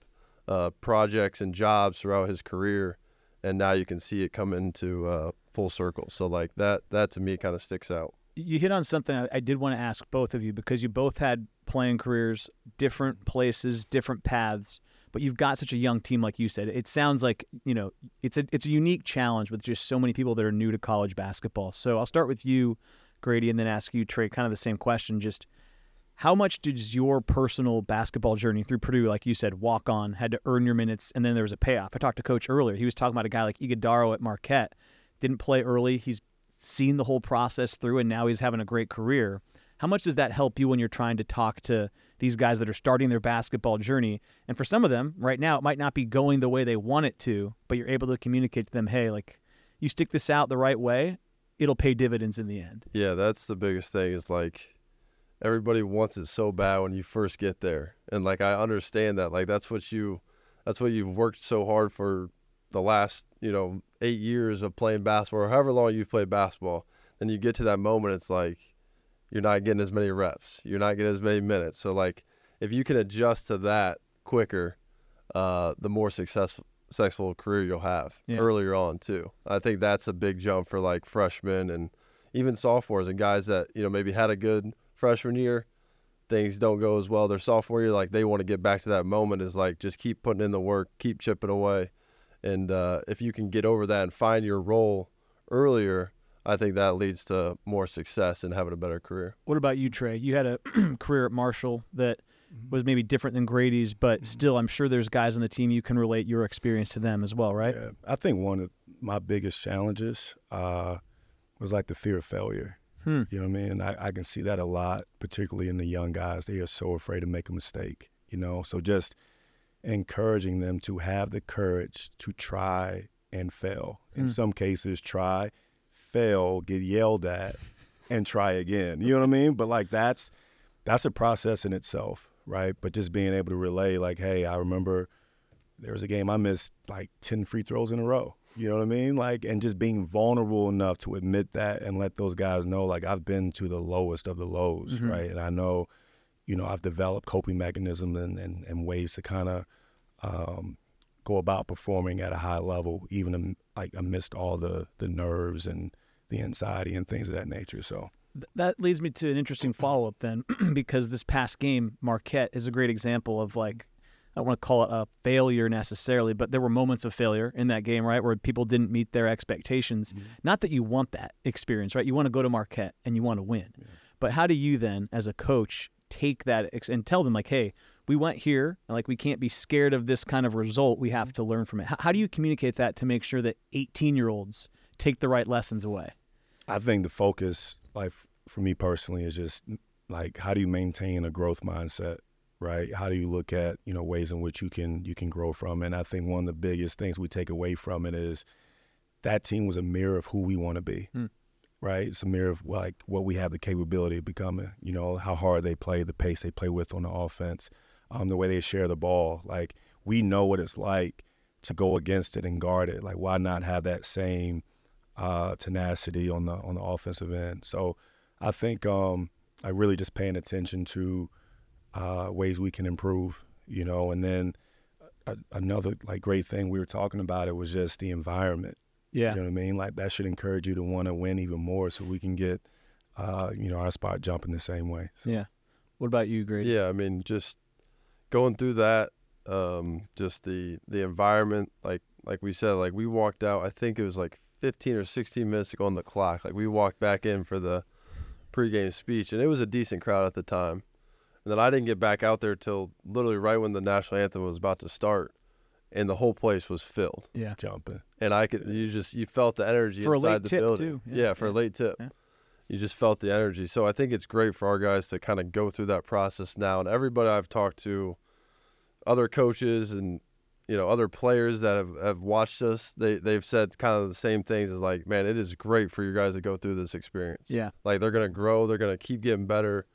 uh, projects and jobs throughout his career, and now you can see it come into uh, full circle. So like that, that to me kind of sticks out. You hit on something I, I did want to ask both of you because you both had playing careers, different places, different paths, but you've got such a young team, like you said. It sounds like you know it's a it's a unique challenge with just so many people that are new to college basketball. So I'll start with you, Grady, and then ask you, Trey, kind of the same question. Just how much does your personal basketball journey through Purdue, like you said, walk on, had to earn your minutes, and then there was a payoff? I talked to Coach earlier. He was talking about a guy like Ighodaro at Marquette, didn't play early. He's seen the whole process through, and now he's having a great career. How much does that help you when you're trying to talk to these guys that are starting their basketball journey? And for some of them, right now, it might not be going the way they want it to, but you're able to communicate to them, hey, like, you stick this out the right way, it'll pay dividends in the end. Yeah, that's the biggest thing is like everybody wants it so bad when you first get there. And like I understand that. Like that's what you that's what you've worked so hard for the last, you know, 8 years of playing basketball or however long you've played basketball. Then you get to that moment it's like you're not getting as many reps. You're not getting as many minutes. So like if you can adjust to that quicker, uh the more successful successful career you'll have Yeah. earlier on too. I think that's a big jump for like freshmen and even sophomores and guys that you know maybe had a good freshman year, things don't go as well their sophomore year. Like they want to get back to that moment is like just keep putting in the work, keep chipping away, and uh, if you can get over that and find your role earlier, I think that leads to more success and having a better career. What about you, Trey? You had a <clears throat> career at Marshall that was maybe different than Grady's, but still, I'm sure there's guys on the team you can relate your experience to them as well, right? Yeah, I think one of my biggest challenges uh, was like the fear of failure. Hmm. You know what I mean? And I, I can see that a lot, particularly in the young guys. They are so afraid to make a mistake, you know? So just encouraging them to have the courage to try and fail. In Hmm. some cases, try, fail, get yelled at, and try again. You know what I mean? But like that's that's a process in itself, right? But just being able to relay, like, hey, I remember there was a game I missed like 10 free throws in a row. You know what I mean? Like, and just being vulnerable enough to admit that and let those guys know, like, I've been to the lowest of the lows, Mhm. right? And I know, you know, I've developed coping mechanisms and, and, and ways to kind of um, go about performing at a high level, even am- like amidst all the, the nerves and the anxiety and things of that nature. So, That leads me to an interesting follow up then, <clears throat> because this past game, Marquette is a great example of like, I don't want to call it a failure necessarily, but there were moments of failure in that game, right, where people didn't meet their expectations. Not that you want that experience, right? You want to go to Marquette and you want to win. But how do you then, as a coach, take that ex- and tell them, like, hey, we went here, and like, we can't be scared of this kind of result. We have to learn from it. How, how do you communicate that to make sure that 18 year olds take the right lessons away? I think the focus, like for me personally, is just like how do you maintain a growth mindset, right? How do you look at you know ways in which you can you can grow from? And I think one of the biggest things we take away from it is that team was a mirror of who we want to be, Hmm. Right? It's a mirror of like what we have the capability of becoming. You know how hard they play, the pace they play with on the offense, um, the way they share the ball. Like we know what it's like to go against it and guard it. Like why not have that same uh, tenacity on the on the offensive end. So I think um, I really just paying attention to uh, ways we can improve, you know, and then a, another like great thing we were talking about it was just the environment. Yeah. you know what I mean. Like that should encourage you to want to win even more, so we can get uh, you know our spot jumping the same way. So. Yeah. What about you, Grady? Yeah, I mean, just going through that, um, just the the environment, like like we said, like we walked out. I think it was like 15 or 16 minutes to go on the clock. Like we walked back in for the pregame speech, and it was a decent crowd at the time. And then I didn't get back out there till literally right when the national anthem was about to start, and the whole place was filled. Yeah. jumping. And I could, you just, you felt the energy For a inside late the tip, building. too. Yeah, Yeah, for a late tip. yeah. You just felt the energy. So I think it's great for our guys to kind of go through that process now. And everybody I've talked to, other coaches and you know other players that have, have watched us, they they've said kind of the same things. As like, man, it is great for you guys to go through this experience. Yeah. like they're gonna grow, they're gonna keep getting better.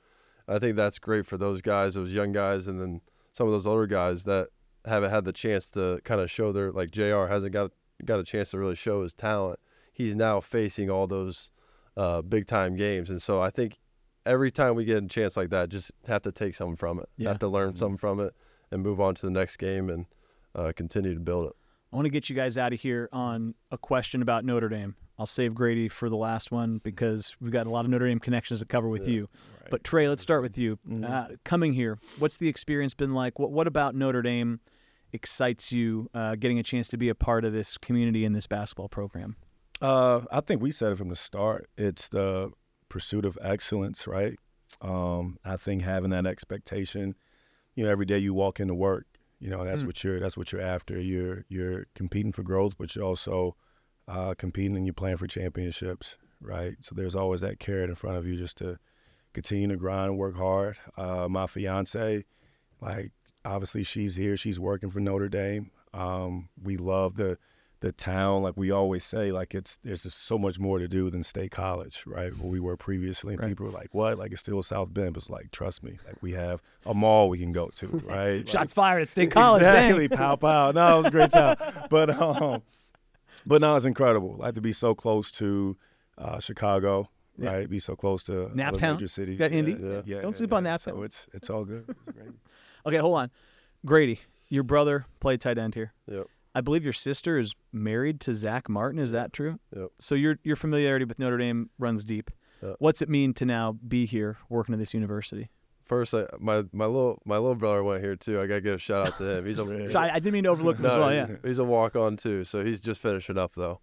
I think that's great for those guys, those young guys, and then some of those older guys that haven't had the chance to kind of show their like Jr. hasn't got got a chance to really show his talent. He's now facing all those uh, big time games, and so I think every time we get a chance like that, just have to take something from it. Yeah. Have to learn something from it and move on to the next game and uh, continue to build it. I want to get you guys out of here on a question about Notre Dame. I'll save Grady for the last one because we've got a lot of Notre Dame connections to cover with you. But Trey, let's start with you. Uh, coming here, what's the experience been like? What What about Notre Dame excites you? Uh, getting a chance to be a part of this community and this basketball program. Uh, I think we said it from the start. It's the pursuit of excellence, right? Um, I think having that expectation, you know, every day you walk into work, you know, that's Mm. what you're that's what you're after. You're you're competing for growth, but you're also uh, competing and you're playing for championships, right? So there's always that carrot in front of you just to continue to grind and work hard. Uh, my fiance, like obviously she's here, she's working for Notre Dame. Um, we love the the town, like we always say, like it's there's just so much more to do than State College, right? Where we were previously, and Right. people were like, "What? Like it's still South Bend?" But it's like, trust me, like we have a mall we can go to, <laughs> right? Shots fired at State College. Exactly, dang. pow pow. No, it was a great <laughs> time, but um, but no, it's incredible. Like to be so close to uh, Chicago, Yeah. right? Be so close to Naptown. major cities. Got Indy. Yeah, yeah, Don't yeah, sleep on. Naptown. So it's it's all good. It's great. <laughs> Okay, hold on. Grady, your brother played tight end here. Yep. I believe your sister is married to Zack Martin. Is that true? Yep. So your your familiarity with Notre Dame runs deep. Yep. What's it mean to now be here working at this university? First, I, my my little my little brother went here too. I gotta give a shout out to him. He's a <laughs> <laughs> So I, I didn't mean to overlook him as well. Yeah. he's a walk on too. So he's just finishing up though.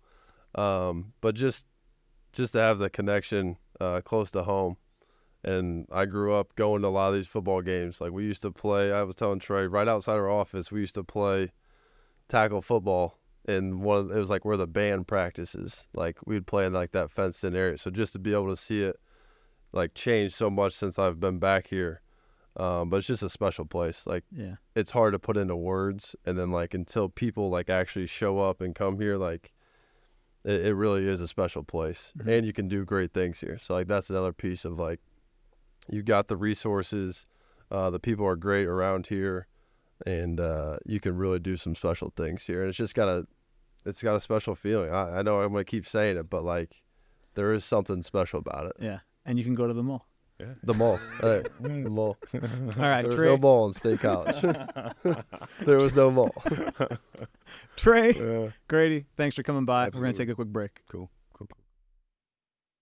Um, but just just to have the connection uh, close to home, and I grew up going to a lot of these football games. Like we used to play. I was telling Trey right outside our office. We used to play tackle football. And one of, it was like where the band practices. Like we'd play in like that fenced in area. So just to be able to see it like change so much since I've been back here. Um, but it's just a special place. Like Yeah. it's hard to put into words and then like until people like actually show up and come here like it, it really is a special place Mhm. and you can do great things here so like that's another piece of like you got the resources Uh, the people are great around here, and uh, you can really do some special things here. And it's just got a, it's got a special feeling. I, I know I'm gonna keep saying it, but like, there is something special about it. Yeah, and you can go to the mall. Yeah. The mall. Hey, <laughs> the mall. All right, There was Trey. no mall in State College. <laughs> there was no mall. Trey, Grady, thanks for coming by. We're going to take a quick break. Cool.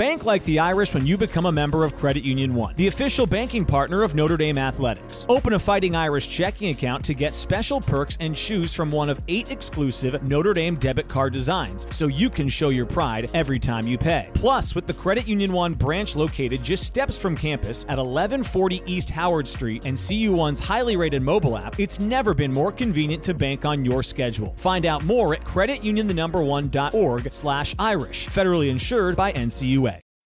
Bank like the Irish when you become a member of Credit Union One, the official banking partner of Notre Dame Athletics. Open a Fighting Irish checking account to get special perks and choose from one of eight exclusive Notre Dame debit card designs so you can show your pride every time you pay. Plus, with the Credit Union One branch located just steps from campus at 1140 East Howard Street and CU1's highly rated mobile app, it's never been more convenient to bank on your schedule. Find out more at creditunionthenumber1.org slash Irish. Federally insured by NCUA.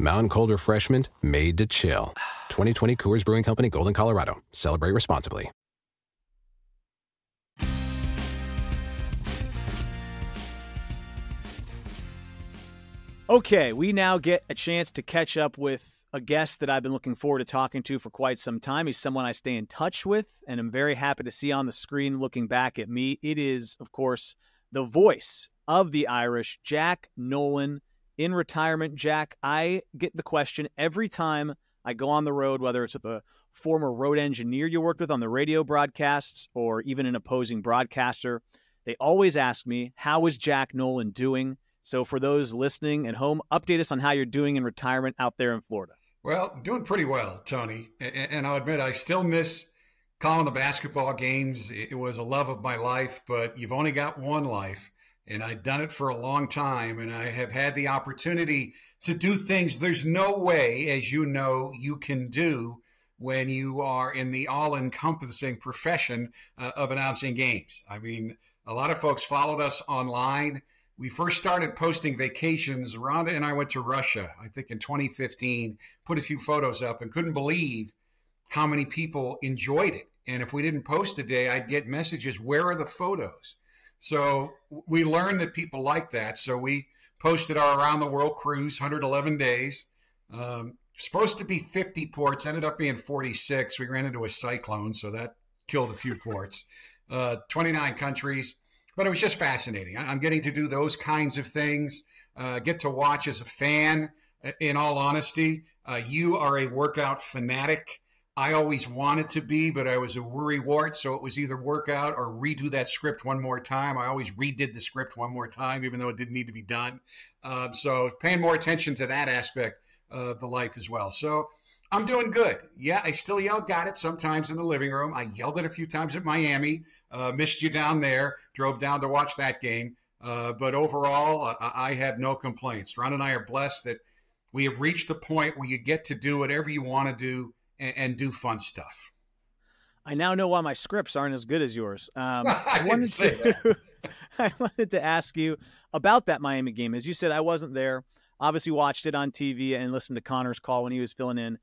Mountain Cold Refreshment made to chill. 2020 Coors Brewing Company, Golden, Colorado. Celebrate responsibly. Okay, we now get a chance to catch up with a guest that I've been looking forward to talking to for quite some time. He's someone I stay in touch with, and I'm very happy to see on the screen looking back at me. It is, of course, the voice of the Irish, Jack Nolan, in retirement. Jack, I get the question every time I go on the road, whether it's with a former road engineer you worked with on the radio broadcasts or even an opposing broadcaster. They always ask me, How is Jack Nolan doing? So, for those listening at home, update us on how you're doing in retirement out there in Florida. Well, doing pretty well, Tony. And I'll admit, I still miss calling the basketball games. It was a love of my life, but you've only got one life. And I've done it for a long time, and I have had the opportunity to do things there's no way, as you know, you can do when you are in the all encompassing profession uh, of announcing games. I mean, a lot of folks followed us online. We first started posting vacations. Rhonda and I went to Russia, I think in 2015, put a few photos up and couldn't believe how many people enjoyed it. And if we didn't post a day, I'd get messages, Where are the photos? So we learned that people like that. So we posted our around the world cruise, 111 days. Um, supposed to be 50 ports, ended up being 46. We ran into a cyclone, so that killed a few ports. <laughs> Uh, 29 countries, but it was just fascinating. I'm getting to do those kinds of things, uh, get to watch as a fan. In all honesty, uh, you are a workout fanatic. I always wanted to be, but I was a worry wart. So it was either work out or redo that script one more time. I always redid the script one more time, even though it didn't need to be done. Uh, so paying more attention to that aspect of the life as well. So I'm doing good. Yeah, I still yell got it sometimes in the living room. I yelled it a few times at Miami. Uh, missed you down there. Drove down to watch that game. Uh, but overall, I, I have no complaints. Ron and I are blessed that we have reached the point where you get to do whatever you want to do and, and do fun stuff. I now know why my scripts aren't as good as yours. Um, <laughs> I didn't say to, <laughs> I wanted to ask you about that Miami game. As you said, I wasn't there. Obviously, watched it on TV and listened to Connor's call when he was filling in.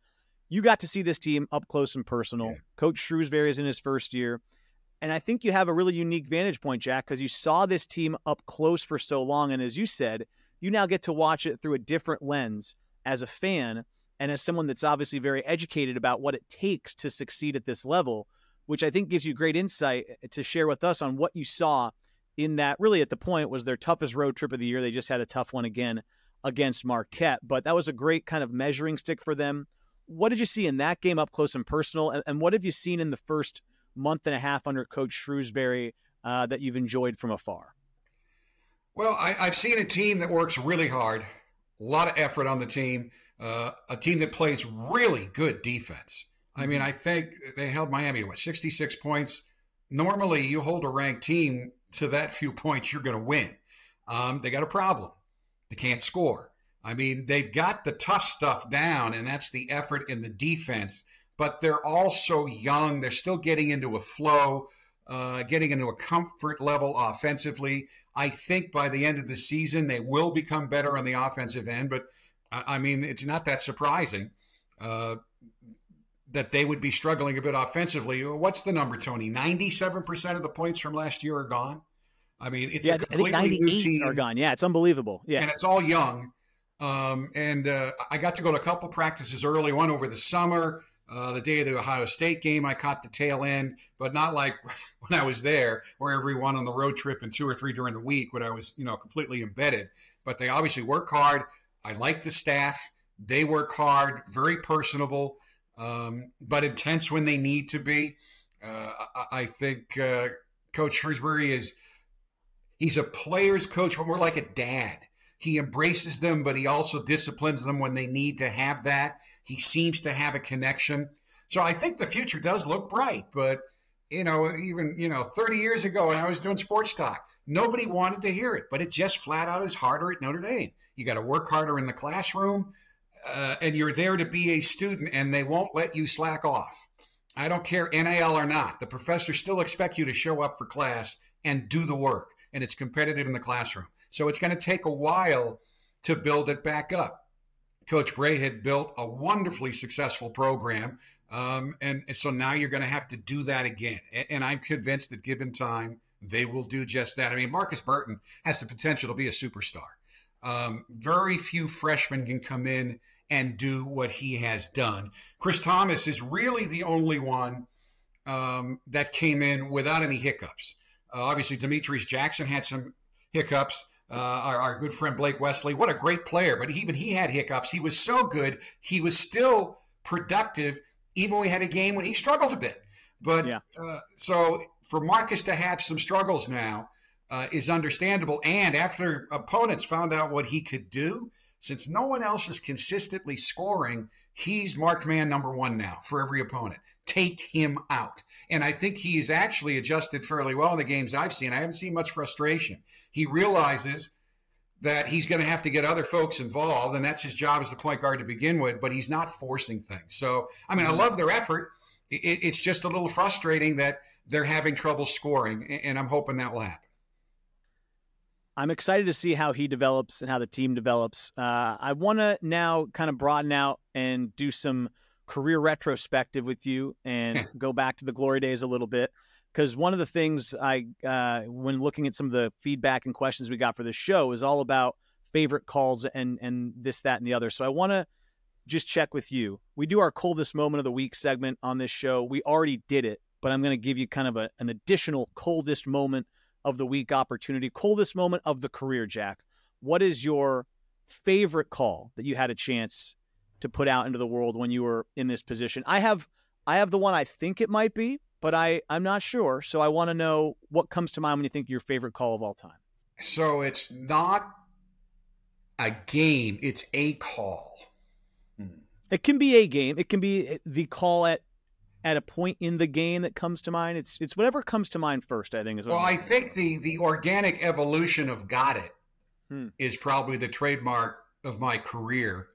You got to see this team up close and personal. Yeah. Coach Shrewsberry is in his first year. And I think you have a really unique vantage point, Jack, because you saw this team up close for so long. And as you said, you now get to watch it through a different lens as a fan and as someone that's obviously very educated about what it takes to succeed at this level, which I think gives you great insight eh, to share with us on what you saw in that really at the point was their toughest road trip of the year. They just had a tough one again against Marquette, but that was a great kind of measuring stick for them. What did you see in that game up close and personal? And, and what have you seen in the first month and a half under Coach Shrewsberry uh, that you've enjoyed from afar? Well, I, have seen a team that works really hard, a lot of effort on the team, uh, a team that plays really good defense. I mean, mm-hmm. I think they held Miami with 66 points. Normally, you hold a ranked team to that few <laughs> points, you're going to win. Um, they got a problem. They can't score. I mean, they've got the tough stuff down, and that's the effort in the defense, but they're also young. They're still getting into a flow, uh, getting into a comfort level offensively. I think by the end of the season, they will become better on the offensive end, but I mean, it's not that surprising. Uh, that they would be struggling a bit offensively. What's the number, Tony? Ninety-seven percent of the points from last year are gone. I mean, it's yeah, I think new team. are gone. Yeah, it's unbelievable. Yeah, and it's all young. Um, and uh, I got to go to a couple practices early, one over the summer. Uh, the day of the Ohio State game, I caught the tail end, but not like <laughs> when I was there, where everyone on the road trip and two or three during the week, when I was, you know, completely embedded. But they obviously work hard. I like the staff. They work hard, very personable um, but intense when they need to be. Uh, I, I, think uh, Coach Shrewsberry is he's a player's coach, but more like a dad. He embraces them, but he also disciplines them when they need to have that. He seems to have a connection. So I think the future does look bright. But you know, even you know, 30 years ago when I was doing sports talk, nobody wanted to hear it. But it just flat out is harder at Notre Dame. You got to work harder in the classroom uh, and you're there to be a student and they won't let you slack off. I don't care NIL or not. The professors still expect you to show up for class and do the work, and it's competitive in the classroom. So it's going to take a while to build it back up. Coach Brey had built a wonderfully successful program, um, and, and so now you're going to have to do that again. And, and I'm convinced that given time, they will do just that. I mean, Marcus Burton has the potential to be a superstar. Um, very few freshmen can come in and do what he has done. Chris Thomas is really the only one um, that came in without any hiccups. Uh, obviously, Demetrius Jackson had some hiccups. Uh, our, our, good friend Blake Wesley, what a great player, but even he had hiccups. He was so good, he was still productive, even when we had a game when he struggled a bit. But yeah. uh, so for Marcus to have some struggles now, uh, is understandable. And after opponents found out what he could do, since no one else is consistently scoring, he's marked man number one now for every opponent. Take him out. And I think he's actually adjusted fairly well in the games I've seen. I haven't seen much frustration. He realizes that he's going to have to get other folks involved, and that's his job as the point guard to begin with, but he's not forcing things. So, I mean, I love their effort. it's just a little frustrating that they're having trouble scoring, and I'm hoping that will happen. I'm excited to see how he develops and how the team develops. Uh, I want to now kind of broaden out and do some career retrospective with you and <laughs> go back to the glory days a little bit. Because one of the things I, uh, when looking at some of the feedback and questions we got for this show, is all about favorite calls and and this, that, and the other. So I want to just check with you. We do our coldest moment of the week segment on this show. We already did it, but I'm going to give you kind of a, an additional coldest moment of the week opportunity, coldest moment of the career, Jack. What is your favorite call that you had a chance to put out into the world when you were in this position? I have I have the one I think it might be, but I I'm not sure. So I want to know what comes to mind when you think your favorite call of all time. So it's not a game, it's a call. It can be a game. It can be the call at at a point in the game that comes to mind? It's it's whatever comes to mind first. I think is. well, I think the the organic evolution of "Got It" hmm. is probably the trademark of my career,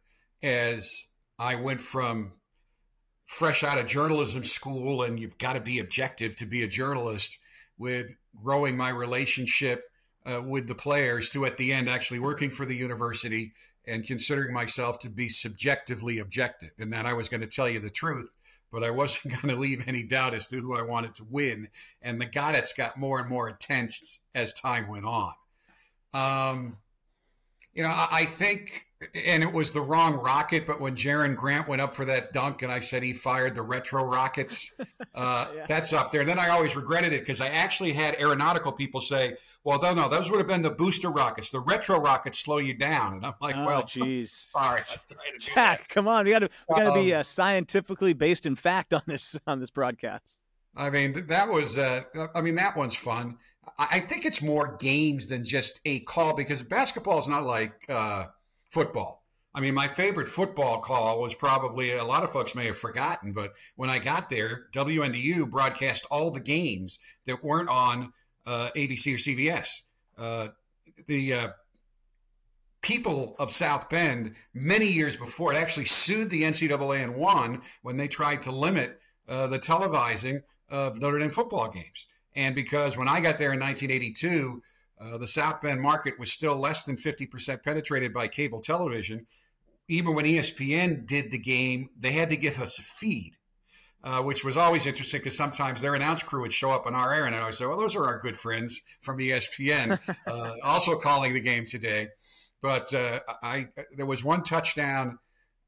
as I went from fresh out of journalism school, and you've got to be objective to be a journalist, with growing my relationship uh, with the players to at the end actually working for the university and considering myself to be subjectively objective, and that I was going to tell you the truth but I wasn't <laughs> going to leave any doubt as to who I wanted to win. And the that's got more and more intense as time went on. Um, you know, I, I think and it was the wrong rocket. But when Jerian Grant went up for that dunk, and I said he fired the retro rockets, <laughs> uh, yeah. that's up there. And then I always regretted it because I actually had aeronautical people say, "Well, no, no, those would have been the booster rockets. The retro rockets slow you down." And I'm like, oh, "Well, jeez, <laughs> sorry, Jack, <laughs> come on, we got to we got to um, be uh, scientifically based in fact on this on this broadcast." I mean, that was, uh, I mean, that one's fun. I think it's more games than just a call because basketball is not like uh, football. I mean, my favorite football call was probably a lot of folks may have forgotten, but when I got there, WNDU broadcast all the games that weren't on uh, ABC or CBS. Uh, the uh, people of South Bend, many years before, it actually sued the NCAA and won when they tried to limit uh, the televising of Notre Dame football games. And because when I got there in 1982, uh, the South Bend market was still less than 50% penetrated by cable television. Even when ESPN did the game, they had to give us a feed, uh, which was always interesting because sometimes their announce crew would show up on our air, and I would say, "Well, those are our good friends from ESPN, <laughs> uh, also calling the game today." But uh, I, there was one touchdown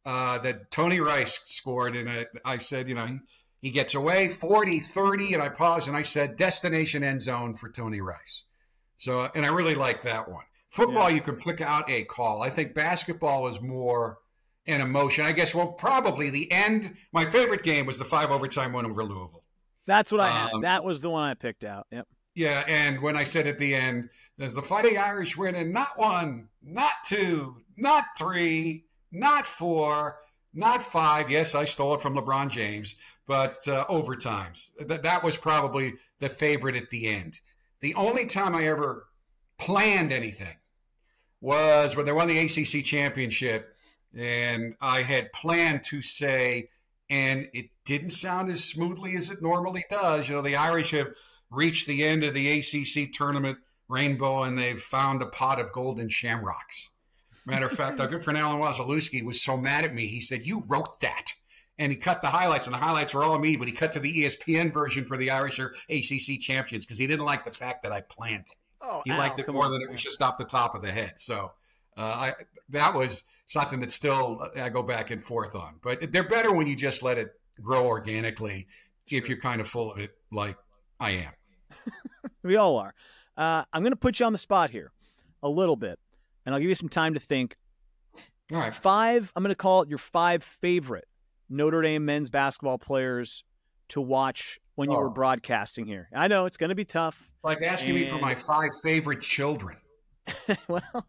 uh, that Tony Rice scored, and I, I said, you know, he gets away 40 30, and I paused and I said, destination end zone for Tony Rice. So, and I really like that one. Football, yeah. you can pick out a call. I think basketball is more an emotion. I guess, well, probably the end. My favorite game was the five overtime win over Louisville. That's what I had. Um, that was the one I picked out. Yep. Yeah. And when I said at the end, there's the Fighting Irish winning not one, not two, not three, not four, not five. Yes, I stole it from LeBron James, but uh, overtimes. That, that was probably the favorite at the end. The only time I ever planned anything was when they won the ACC championship, and I had planned to say, and it didn't sound as smoothly as it normally does. You know, the Irish have reached the end of the ACC tournament rainbow, and they've found a pot of golden shamrocks. Matter of <laughs> fact, our good friend Alan Wasielewski was so mad at me. He said, "You wrote that." And he cut the highlights, and the highlights were all me. But he cut to the ESPN version for the Irish are ACC champions because he didn't like the fact that I planned it. Oh, he liked it more on. than it was just off the top of the head. So uh, I, that was something that still uh, I go back and forth on. But they're better when you just let it grow organically. Sure. If you're kind of full of it, like I am. <laughs> we all are. Uh, I'm going to put you on the spot here a little bit and I'll give you some time to think. All right. Five, I'm going to call it your five favorite Notre Dame men's basketball players to watch when you oh. were broadcasting here. I know it's going to be tough. Like asking and... me for my five favorite children. <laughs> well,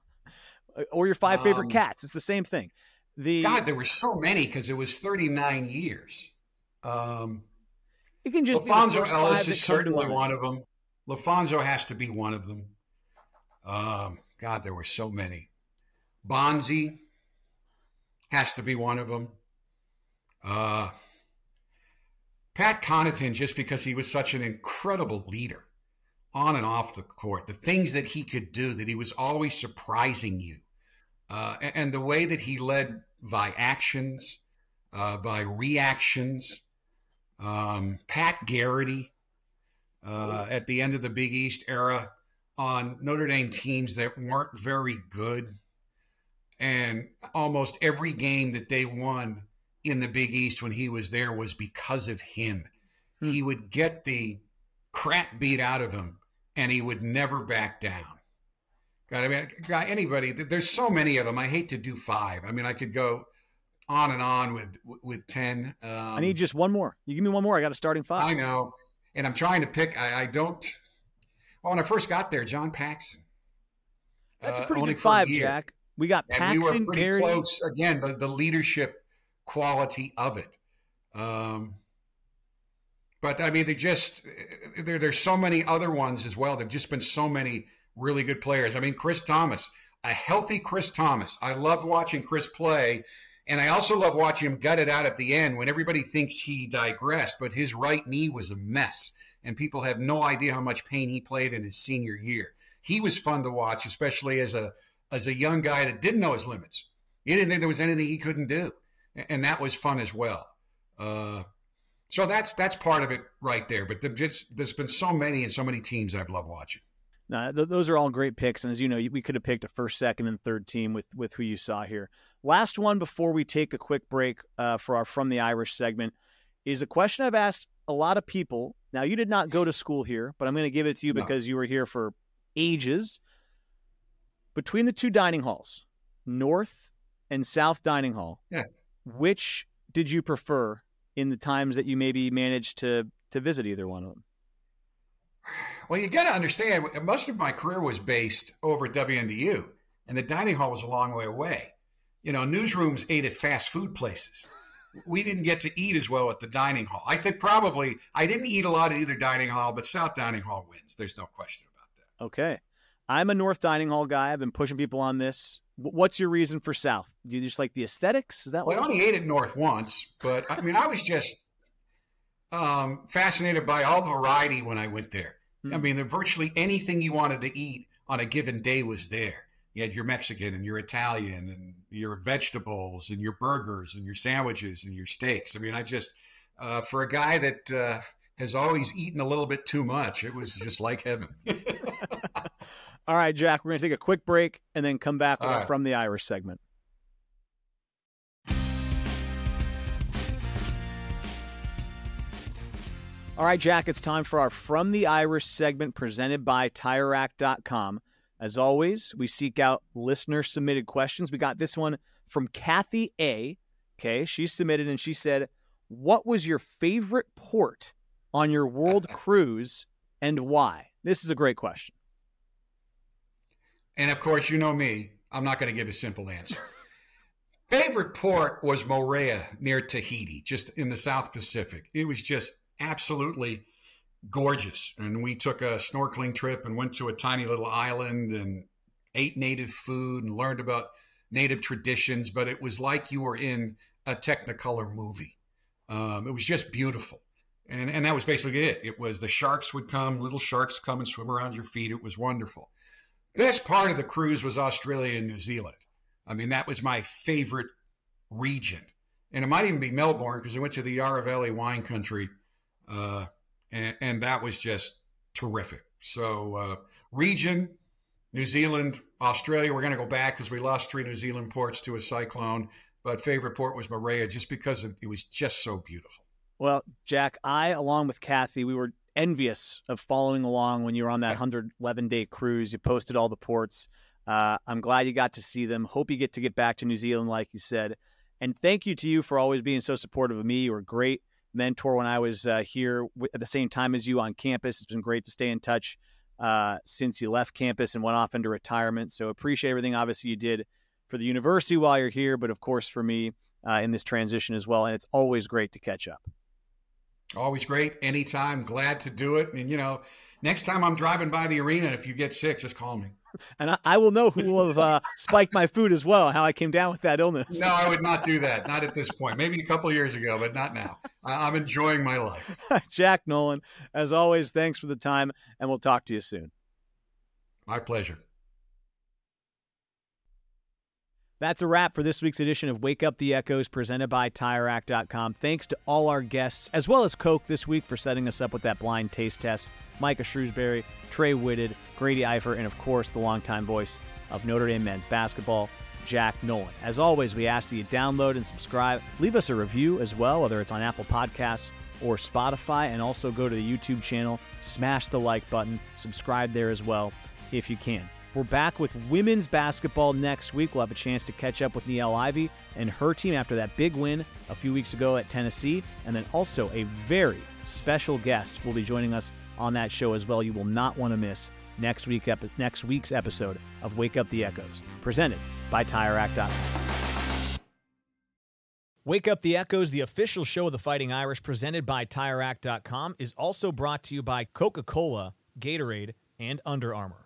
or your five favorite um, cats. It's the same thing. The God, there were so many because it was 39 years. Um, it can just LaPhonso Ellis is certainly one of them. LaPhonso has to be one of them. Um, God, there were so many. Bonzi has to be one of them. Uh, Pat Connaughton, just because he was such an incredible leader on and off the court, the things that he could do, that he was always surprising you, uh, and, and, the way that he led by actions, uh, by reactions. Um, Pat Garrity uh, at the end of the Big East era on Notre Dame teams that weren't very good. And almost every game that they won in the Big East when he was there was because of him. Hmm. He would get the crap beat out of him and he would never back down. God, I mean, God, anybody, there's so many of them. I hate to do five. I mean, I could go on and on with with 10. Um, I need just one more. You give me one more. I got a starting five. I know. And I'm trying to pick. I, I don't well, when I first got there, John Paxson. That's a uh, pretty uh, good five, Jack. We got and Paxson, we were pretty Gary. close. Again, the, the leadership quality of it. Um, but I mean, they just there. There's so many other ones as well. There've just been so many really good players. I mean, Chris Thomas, a healthy Chris Thomas. I love watching Chris play, and I also love watching him gut it out at the end when everybody thinks he digressed, but his right knee was a mess and people have no idea how much pain he played in his senior year. He was fun to watch, especially as a as a young guy that didn't know his limits. He didn't think there was anything he couldn't do, and that was fun as well. Uh, so that's that's part of it right there. But just, there's been so many and so many teams I've loved watching. No, th- those are all great picks, and as you know, we could have picked a first, second, and third team with with who you saw here. Last one before we take a quick break uh, for our from the Irish segment is a question I've asked a lot of people. Now, you did not go to school here, but I'm going to give it to you no. because you were here for ages. Between the two dining halls, North and South Dining Hall, yeah. which did you prefer in the times that you maybe managed to to visit either one of them? Well, you got to understand, most of my career was based over at WNDU, and the dining hall was a long way away. You know, newsrooms ate at fast food places. We didn't get to eat as well at the dining hall. I think probably I didn't eat a lot at either dining hall, but South Dining Hall wins. There's no question about that. Okay. I'm a North Dining Hall guy. I've been pushing people on this. What's your reason for South? Do you just like the aesthetics? Is that well, what? I only ate at North once, but I mean, I was just um, fascinated by all the variety when I went there. I Hmm. mean, there virtually anything you wanted to eat on a given day was there. You had your Mexican and your Italian and your vegetables and your burgers and your sandwiches and your steaks. I mean, I just, uh, for a guy that uh, has always eaten a little bit too much, it was just like heaven. <laughs> <laughs> All right, Jack, we're going to take a quick break and then come back with All our right. From the Irish segment. All right, Jack, it's time for our From the Irish segment presented by TireRack.com. As always, we seek out listener submitted questions. We got this one from Kathy A. Okay, she submitted and she said, What was your favorite port on your world <laughs> cruise and why? This is a great question. And of course, you know me, I'm not going to give a simple answer. <laughs> Favorite port was Moorea near Tahiti, just in the South Pacific. It was just absolutely gorgeous. And we took a snorkeling trip and went to a tiny little island and ate native food and learned about native traditions. But it was like you were in a Technicolor movie. Um, it was just beautiful. And, and that was basically it. It was the sharks would come, little sharks come and swim around your feet. It was wonderful. Best part of the cruise was Australia and New Zealand. I mean, that was my favorite region. And it might even be Melbourne because I went to the Yarra Valley wine country. Uh, and, and that was just terrific. So, uh, region, New Zealand, Australia, we're going to go back because we lost three New Zealand ports to a cyclone. But favorite port was Moorea just because it it was just so beautiful. Well, Jack, I, along with Kathy, we were envious of following along when you were on that 111 day cruise. You posted all the ports. Uh, I'm glad you got to see them. Hope you get to get back to New Zealand, like you said. And thank you to you for always being so supportive of me. You were great mentor when I was uh, here w- at the same time as you on campus. It's been great to stay in touch uh, since you left campus and went off into retirement. So appreciate everything, obviously, you did for the university while you're here, but of course for me uh, in this transition as well. And it's always great to catch up. Always great. Anytime. Glad to do it. And, you know, next time I'm driving by the arena, if you get sick, just call me. And I, I will know who will have uh, spiked my food as well, how I came down with that illness. No, I would not do that. Not at this point. Maybe a couple years ago, but not now. I- I'm enjoying my life. <laughs> Jack Nolan, as always, thanks for the time, and we'll talk to you soon. My pleasure. That's a wrap for this week's edition of Wake Up the Echoes presented by TireRack.com. Thanks to all our guests, as well as Coke this week for setting us up with that blind taste test. Micah Shrewsberry, Tre Whitted, Grady Eifert, and of course, the longtime voice of Notre Dame men's basketball, Jack Nolan. As always, we ask that you download and subscribe. Leave us a review as well, whether it's on Apple Podcasts or Spotify, and also go to the YouTube channel, smash the like button, subscribe there as well if you can. We're back with women's basketball next week. We'll have a chance to catch up with Niele Ivy and her team after that big win a few weeks ago at Tennessee. And then also a very special guest will be joining us on that show as well. You will not want to miss next week next week's episode of Wake Up the Echoes, presented by TireRack.com. Wake Up the Echoes, the official show of the Fighting Irish, presented by TireRack.com, is also brought to you by Coca Cola, Gatorade, and Under Armour.